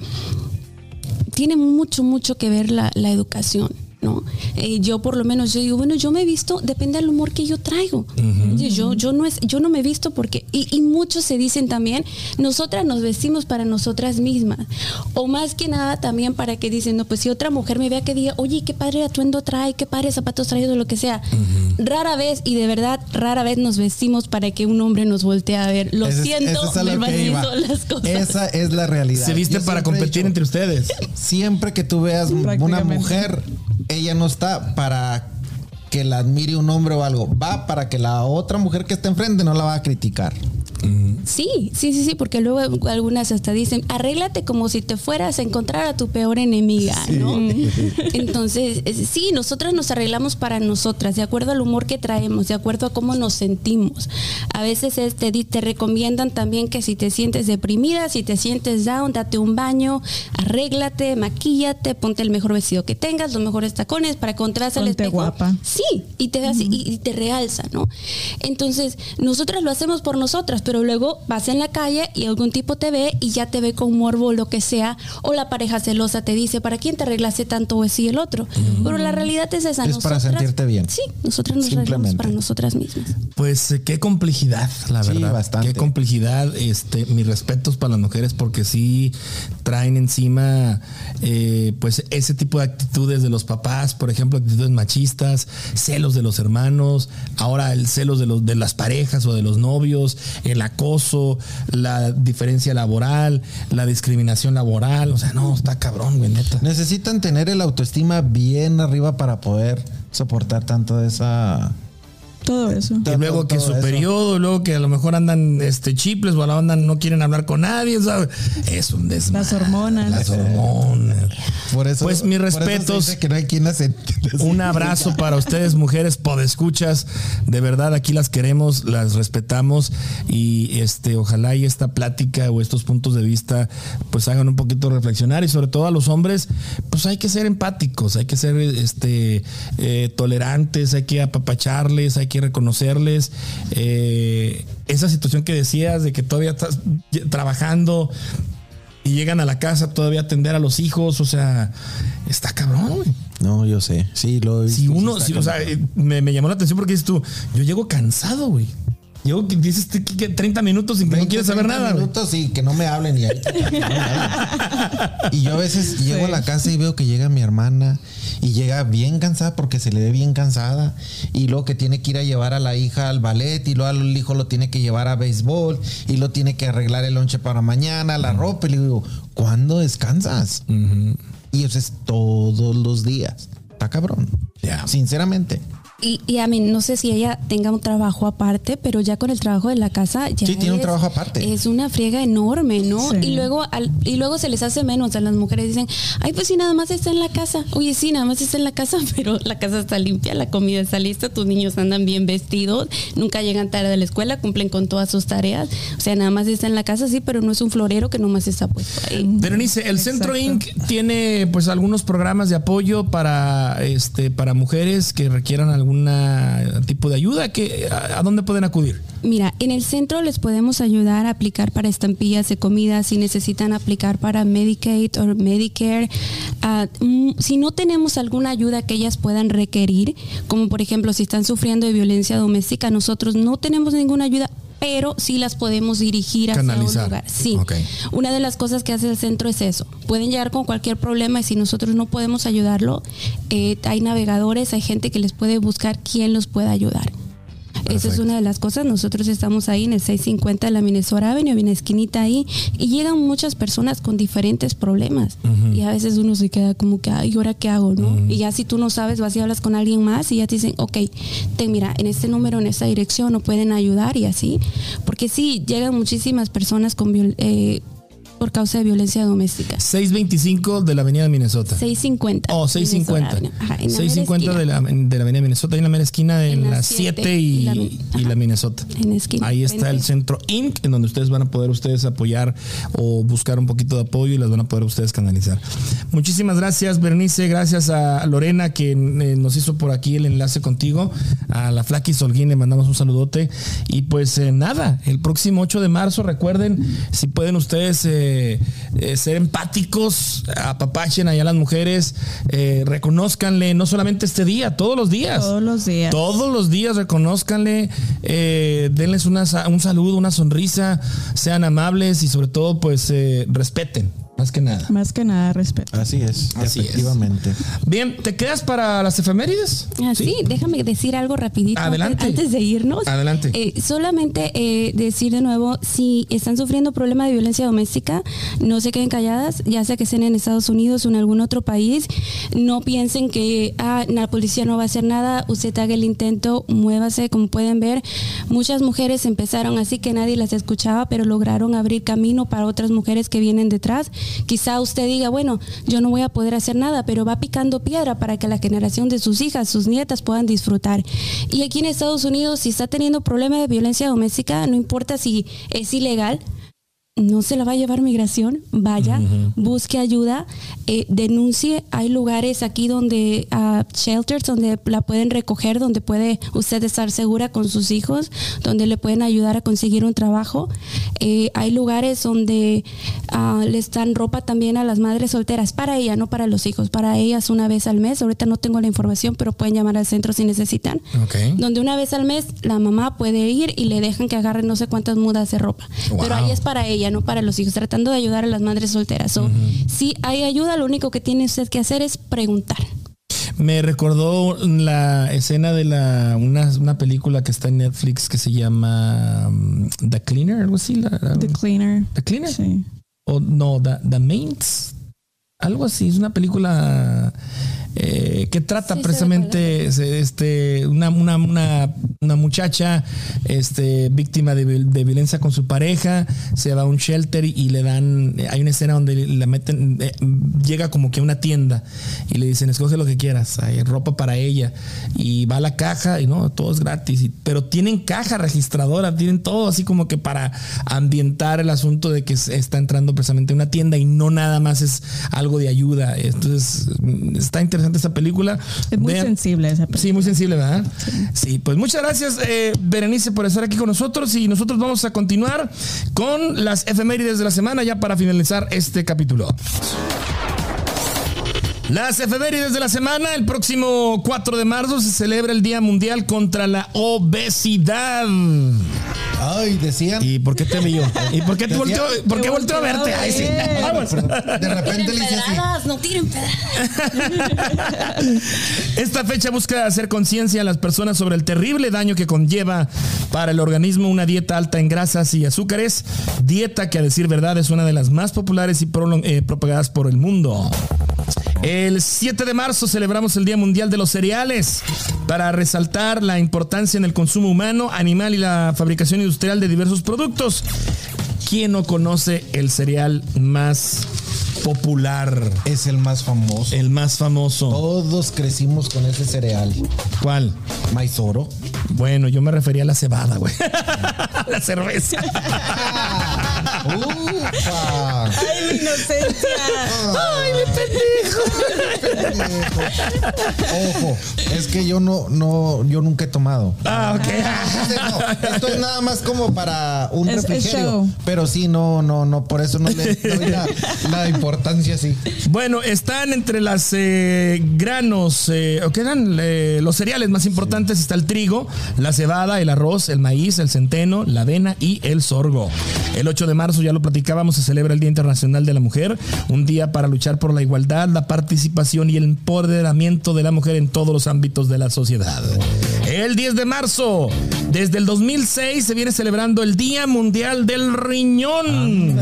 tiene mucho, mucho que ver la, la educación. ¿No? Eh, yo por lo menos yo digo, bueno, yo me he visto, depende del humor que yo traigo. yo, yo, no es, yo no me he visto porque, y, y muchos se dicen también, nosotras nos vestimos para nosotras mismas. O más que nada también para que dicen, no, pues si otra mujer me vea que diga, oye, qué padre atuendo trae, qué padre zapatos trae o lo que sea. Rara vez, y de verdad, rara vez nos vestimos para que un hombre nos voltee a ver. Lo Ese es- siento, es a me que iba. las cosas. Esa es la realidad. Se viste Yo para competir dicho, entre ustedes. Siempre que tú veas una mujer, ella no está para que la admire un hombre o algo. Va para que la otra mujer que está enfrente no la va a criticar. Sí, sí, sí, sí, porque luego algunas hasta dicen, arréglate como si te fueras a encontrar a tu peor enemiga, ¿no? Entonces, es- sí, nosotras nos arreglamos para nosotras, de acuerdo al humor que traemos, de acuerdo a cómo nos sentimos. A veces es- te, di- te recomiendan también que si te sientes deprimida, si te sientes down, date un baño, arréglate, maquíllate, ponte el mejor vestido que tengas, los mejores tacones para contraste al Ponte espejo. guapa. Sí, y te, y, y te realza, ¿no? Entonces, nosotras lo hacemos por nosotras, pero luego vas en la calle y algún tipo te ve y ya te ve con morbo o lo que sea, o la pareja celosa te dice, ¿para quién te arreglaste tanto o así el otro? Pero la realidad es esa. Es para sentirte bien. Sí, nosotras nos arreglamos Simplemente. para nosotras mismas. Pues eh, qué complejidad, la Sí, verdad. bastante. Qué complejidad. Este, mis respetos para las mujeres porque sí traen encima eh, pues ese tipo de actitudes de los papás, por ejemplo, actitudes machistas, celos de los hermanos, ahora el celos de los de las parejas o de los novios, el acoso, la diferencia laboral, la discriminación laboral. O sea, no, está cabrón, güey, neta. Necesitan tener el autoestima bien arriba para poder soportar tanto de esa. Todo eso. Y luego que todo su eso. periodo, luego que a lo mejor andan este chiples o a la banda no quieren hablar con nadie, ¿sabes? Es un desmadre. Las hormonas. Las hormonas. Por eso. Pues, mis respetos. que no hay quien las. Un abrazo para ustedes, mujeres podescuchas. De verdad, aquí las queremos, las respetamos y este, ojalá y esta plática o estos puntos de vista pues hagan un poquito reflexionar y sobre todo a los hombres, pues hay que ser empáticos, hay que ser este eh, tolerantes, hay que apapacharles, hay que reconocerles eh, esa situación que decías de que todavía estás trabajando y llegan a la casa todavía a atender a los hijos, o sea, está cabrón, güey. No, yo sé. Sí, lo he Si uno, sí si, o sea, eh, me, me llamó la atención porque dices tú, yo llego cansado, güey. Que dices que- que 30 minutos sin que no 20, quieres saber 30 nada, güey. minutos y que no me hablen y hablen. Y yo a veces llego a la casa y veo que llega mi hermana y llega bien cansada porque se le ve bien cansada y luego que tiene que ir a llevar a la hija al ballet y luego al hijo lo tiene que llevar a béisbol y lo tiene que arreglar el lonche para mañana, la ropa y le digo, ¿cuándo descansas? Y eso es todos los días. Está cabrón. Sinceramente. Y, y a mí, no sé si ella tenga un trabajo aparte, pero ya con el trabajo de la casa ya Sí, tiene un trabajo aparte. Es una friega enorme, ¿no? Sí. Y luego al- y luego se les hace menos a las mujeres. Dicen, ay, pues sí, nada más está en la casa. Oye, sí, nada más está en la casa, pero la casa está limpia, la comida está lista, tus niños andan bien vestidos, nunca llegan tarde de la escuela, cumplen con todas sus tareas. O sea, nada más está en la casa, sí, pero no es un florero que nomás está puesto ahí. Berenice, el Centro. Inc. tiene pues algunos programas de apoyo para este para mujeres que requieran algún tipo de ayuda. Que, a, a dónde pueden acudir? Mira, en el centro les podemos ayudar a aplicar para estampillas de comida si necesitan aplicar para Medicaid o Medicare. Ah, mm, si no tenemos alguna ayuda que ellas puedan requerir, como por ejemplo si están sufriendo de violencia doméstica, nosotros no tenemos ninguna ayuda. Pero sí las podemos dirigir hacia Canalizar. un lugar. Sí. Una de las cosas que hace el centro es eso. Pueden llegar con cualquier problema y si nosotros no podemos ayudarlo, eh, hay navegadores, hay gente que les puede buscar quién los pueda ayudar. Esa es Perfecto. una de las cosas. Nosotros estamos ahí en el 650 de la Minnesota Avenue, hay una esquinita ahí, y llegan muchas personas con diferentes problemas. Y a veces uno se queda como que, ay, ¿y ahora qué hago? ¿no? Y ya si tú no sabes, vas y hablas con alguien más y ya te dicen, ok, te mira, en este número, en esta dirección, no pueden ayudar y así. Porque sí, llegan muchísimas personas con viol- eh, por causa de violencia doméstica. 625 de la Avenida Minnesota. 650. Oh, 650. Minnesota Avenue. Ajá, en la mera 650 de la, de la Avenida Minnesota, ahí en la mera esquina en, En la la siete 7 y, y la- y ajá. la Minnesota. En esquina. Ahí está el centro Inc., en donde ustedes van a poder ustedes apoyar o buscar un poquito de apoyo y las van a poder ustedes canalizar. Muchísimas gracias, Bernice. Gracias a Lorena que eh, nos hizo por aquí el enlace contigo. A la Flaqui Solguín le mandamos un saludote. Y pues eh, nada, el próximo 8 de marzo, recuerden, si pueden ustedes eh, eh, ser empáticos, apapachen allá a las mujeres, eh, reconozcanle no solamente este día, todos los días. Todos los días. Todos los días reconozcanle, eh, denles una, un saludo, una sonrisa, sean amables y sobre todo pues eh, respeten. Más que nada. Más que nada, respeto. Así es, Así es. efectivamente. Bien, ¿te quedas para las efemérides? Ah, sí, déjame decir algo rapidito Adelante. antes de irnos. Adelante. Eh, solamente eh, decir de nuevo, si están sufriendo problemas de violencia doméstica, no se queden calladas, ya sea que estén en Estados Unidos o en algún otro país, no piensen que ah, la policía no va a hacer nada, usted haga el intento, muévase, como pueden ver, muchas mujeres empezaron así que nadie las escuchaba, pero lograron abrir camino para otras mujeres que vienen detrás. Quizá usted diga, bueno, yo no voy a poder hacer nada, pero va picando piedra para que la generación de sus hijas, sus nietas puedan disfrutar. Y aquí en Estados Unidos, si está teniendo problemas de violencia doméstica, no importa si es ilegal, no se la va a llevar migración, vaya, busque ayuda, eh, denuncie. Hay lugares aquí donde, ah, shelters, donde la pueden recoger, donde puede usted estar segura con sus hijos, donde le pueden ayudar a conseguir un trabajo. Eh, hay lugares donde ah, les dan ropa también a las madres solteras, para ella, no para los hijos, para ellas una vez al mes. Ahorita no tengo la información, pero pueden llamar al centro si necesitan. Donde una vez al mes la mamá puede ir y le dejan que agarre no sé cuántas mudas de ropa. Pero ahí es para ella, no para los hijos, tratando de ayudar a las madres solteras. So, Si hay ayuda, lo único que tiene usted que hacer es preguntar. Me recordó la escena de la una, una película que está en Netflix que se llama um, The Cleaner, algo así. La, la- The cleaner. The Cleaner. Sí. O no, The, The Mains. Algo así. Es una película eh, que trata Sí, precisamente este, una, una, una, una muchacha este, víctima de, de violencia con su pareja. Se va a un shelter y le dan. Hay una escena donde la meten. eh, llega como que a una tienda y le dicen: escoge lo que quieras. Hay ropa para ella. Y va a la caja y no, todo es gratis. Y- pero tienen caja registradora, tienen todo así como que para ambientar el asunto de que está entrando precisamente a una tienda y no nada más es algo de ayuda. Entonces, está interesante esta película. Es muy Vean- sensible esa película. Sí, muy sensible, ¿verdad? Sí, pues muchas gracias, eh, Berenice, por estar aquí con nosotros y nosotros vamos a continuar con las efemérides de la semana ya para finalizar este capítulo. Las efemérides de la semana, el próximo 4 de marzo se celebra el Día Mundial contra la Obesidad. Ay, decían. ¿Y por qué te vio? ¿Y por qué te volteó, por qué volteó a verte? Ay, sí. Vamos. De repente le hice así. no tiren pedradas. Esta fecha busca hacer conciencia a las personas sobre el terrible daño que conlleva para el organismo una dieta alta en grasas y azúcares, dieta que a decir verdad es una de las más populares y eh, propagadas por el mundo. El 7 de marzo celebramos el Día Mundial de los Cereales para resaltar la importancia en el consumo humano, animal y la fabricación industrial de diversos productos. ¿Quién no conoce el cereal más popular? Es el más famoso. El más famoso. Todos crecimos con ese cereal. ¿Cuál? Maizoro. Bueno, yo me refería a la cebada, güey. la cerveza. Ufa. ¡Ay, mi inocencia! Ay, mi pendejo. Ojo, es que yo no, no, yo nunca he tomado. Ah, ok. No, esto es nada más como para un Es- es refrigerio. show. Pero sí, no, no, no, por eso no le doy la, la importancia así. Bueno, están entre las eh, granos, eh, o quedan eh, los cereales más importantes. Está el trigo, la cebada, el arroz, el maíz, el centeno, la avena y el sorgo. El 8 de marzo, ya lo platicábamos, se celebra el Día Internacional de la Mujer, un día para luchar por la igualdad, la participación y el empoderamiento de la mujer en todos los ámbitos de la sociedad. El 10 de marzo, desde el 2006, se viene celebrando el Día Mundial del Riñón.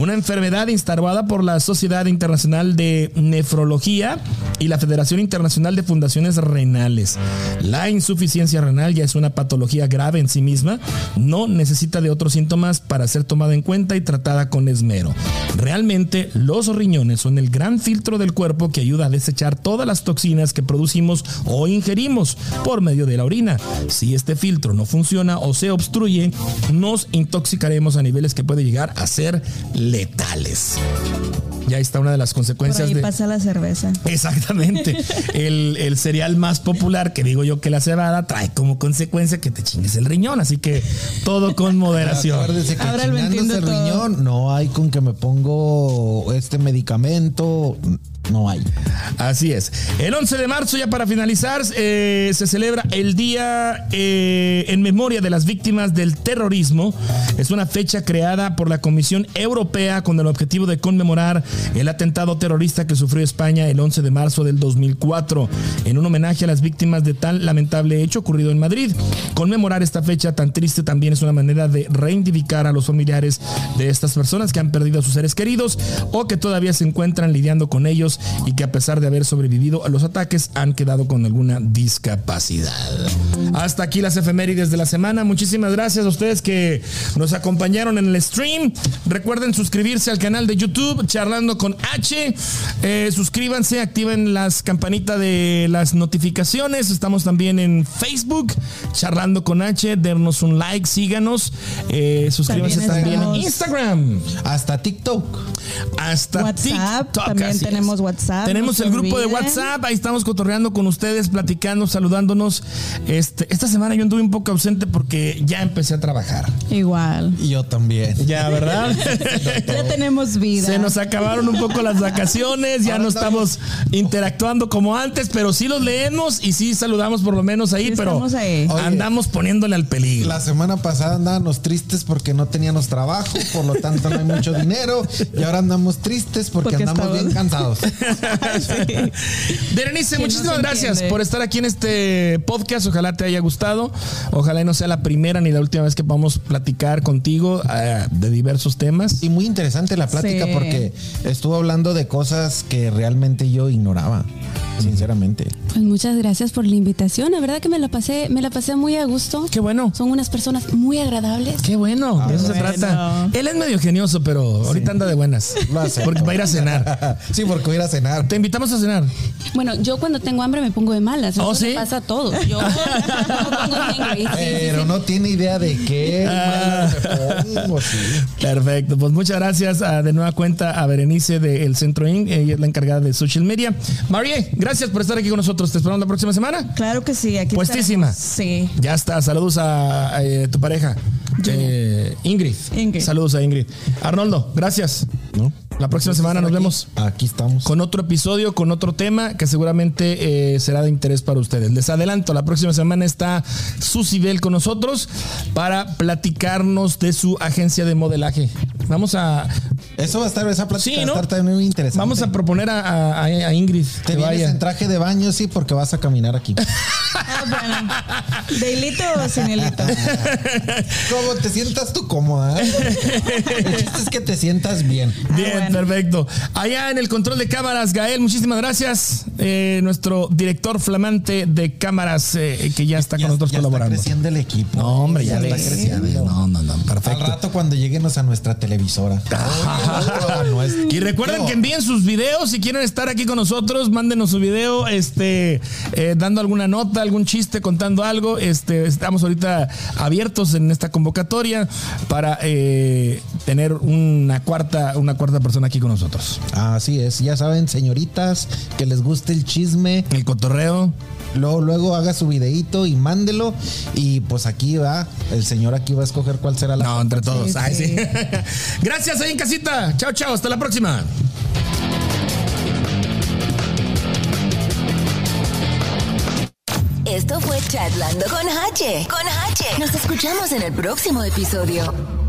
Una enfermedad instaurada por la Sociedad Internacional de Nefrología y la Federación Internacional de Fundaciones Renales. La insuficiencia renal ya es una patología grave en sí misma, no necesita de otros síntomas para ser tomada en cuenta y tratada con esmero. Realmente los riñones son el gran filtro del cuerpo que ayuda a desechar todas las toxinas que producimos o ingerimos por medio de la orina. Si este filtro no funciona o se obstruye, nos intoxicaremos a niveles que puede llegar a ser letales. Ya está una de las Por consecuencias ahí de... pasa la cerveza. Exactamente. El, el cereal más popular, que digo yo que la cebada, trae como consecuencia que te chingues el riñón. Así que todo con moderación. Acuérdese que Ahora lo chingándose entiendo el todo. riñón no hay con que me pongo este medicamento. No hay. Así es. El 11 de marzo, ya para finalizar, eh, se celebra el Día eh, en Memoria de las Víctimas del Terrorismo. Es una fecha creada por la Comisión Europea con el objetivo de conmemorar el atentado terrorista que sufrió España el 11 de marzo del 2004, en un homenaje a las víctimas de tal lamentable hecho ocurrido en Madrid. Conmemorar esta fecha tan triste también es una manera de reivindicar a los familiares de estas personas que han perdido a sus seres queridos o que todavía se encuentran lidiando con ellos y que a pesar de haber sobrevivido a los ataques han quedado con alguna discapacidad. Hasta aquí las efemérides de la semana. Muchísimas gracias a ustedes que nos acompañaron en el stream. Recuerden suscribirse al canal de YouTube Charlando con H. Eh, suscríbanse, activen las campanitas de las notificaciones. Estamos también en Facebook Charlando con H. Denos un like, síganos. Eh, suscríbanse también, en Instagram. Hasta TikTok. Hasta WhatsApp, TikTok. también tenemos WhatsApp. Tenemos no el grupo de. WhatsApp, ahí estamos cotorreando con ustedes, platicando, saludándonos. Este, esta semana yo anduve un poco ausente porque ya empecé a trabajar. Igual. Y yo también. Ya, ¿verdad? Ya tenemos vida. Se nos acabaron un poco las vacaciones, ya no estamos interactuando como antes, pero sí los leemos y sí saludamos por lo menos ahí, Sí pero ahí. Andamos poniéndole al peligro. La semana pasada andábamos tristes porque no teníamos trabajo, por lo tanto no hay mucho dinero. Y ahora andamos tristes porque, Porque andamos estamos- bien cansados. Berenice, Que no muchísimas se gracias entiende. por estar aquí en este podcast. Ojalá te haya gustado. Ojalá y no sea la primera ni la última vez que podamos platicar contigo eh, de diversos temas. Y muy interesante la plática Sí. porque estuvo hablando de cosas que realmente yo ignoraba, sinceramente. Pues muchas gracias por la invitación. La verdad que me la pasé, me la pasé muy a gusto. Qué bueno. Son unas personas muy agradables. Qué bueno, de eso se trata. Él es medio genioso, pero ahorita anda de buenas. Porque va a ir a cenar. sí, porque voy a ir a cenar. Te invitamos a cenar. Bueno, yo cuando tengo hambre me pongo de malas. ¿Oh, Eso sí? me pasa a todos. Yo pongo. Sí, Pero sí. no tiene idea de qué Ah. me pongo. Perfecto, pues muchas gracias ah, de nueva cuenta a Berenice del Centro Inc. Ella es la encargada de social media. Marie, gracias por estar aquí con nosotros. Te esperamos la próxima semana. Claro que sí. Aquí Puestísima. estaremos. Sí. Ya está, saludos a, eh, tu pareja, eh, Ingrid. Ingrid. Saludos a Ingrid. Arnoldo, gracias. ¿No? La próxima semana nos Aquí- vemos Aquí estamos. con otro episodio, con otro tema que seguramente eh, será de interés para ustedes. Les adelanto, la próxima semana está Susy Bell con nosotros para platicarnos de su agencia de modelaje. Vamos a, Eso va a estar, esa plática Sí, va a estar también muy interesante. vamos a proponer a, a- a Ingrid Te que vienes vaya. en traje de baño, sí, porque vas a caminar aquí. Ah, bueno. ¿De hilito o sin hilito? Como te sientas tú cómoda. El chiste es que te sientas bien. Bien, Ah, bueno. Perfecto. Allá en el control de cámaras, Gael, muchísimas gracias. Eh, nuestro director flamante de cámaras eh, que ya está Ya- con nosotros ya colaborando. Está creciendo el equipo. No, hombre, ya, está ves, ya creciendo. No, no, no, Al perfecto. rato cuando lleguenos a nuestra televisora. Y recuerden que envíen sus videos si quieren estar aquí con nosotros, mándenos su video, este, eh, dando alguna nota, algún chiste, contando algo. Este, estamos ahorita abiertos en esta convocatoria para eh, tener una cuarta, una cuarta persona aquí con nosotros. Así es, ya saben, señoritas, que les guste el chisme, El cotorreo. luego, luego haga su videíto y mándelo. Y pues aquí va, el señor aquí va a escoger cuál será la. No, entre todos. Sí, Ay, sí. sí. Gracias ahí en casita. Chao, chao. Hasta la próxima. Esto fue Chatlando con H. Con H. Nos escuchamos en el próximo episodio.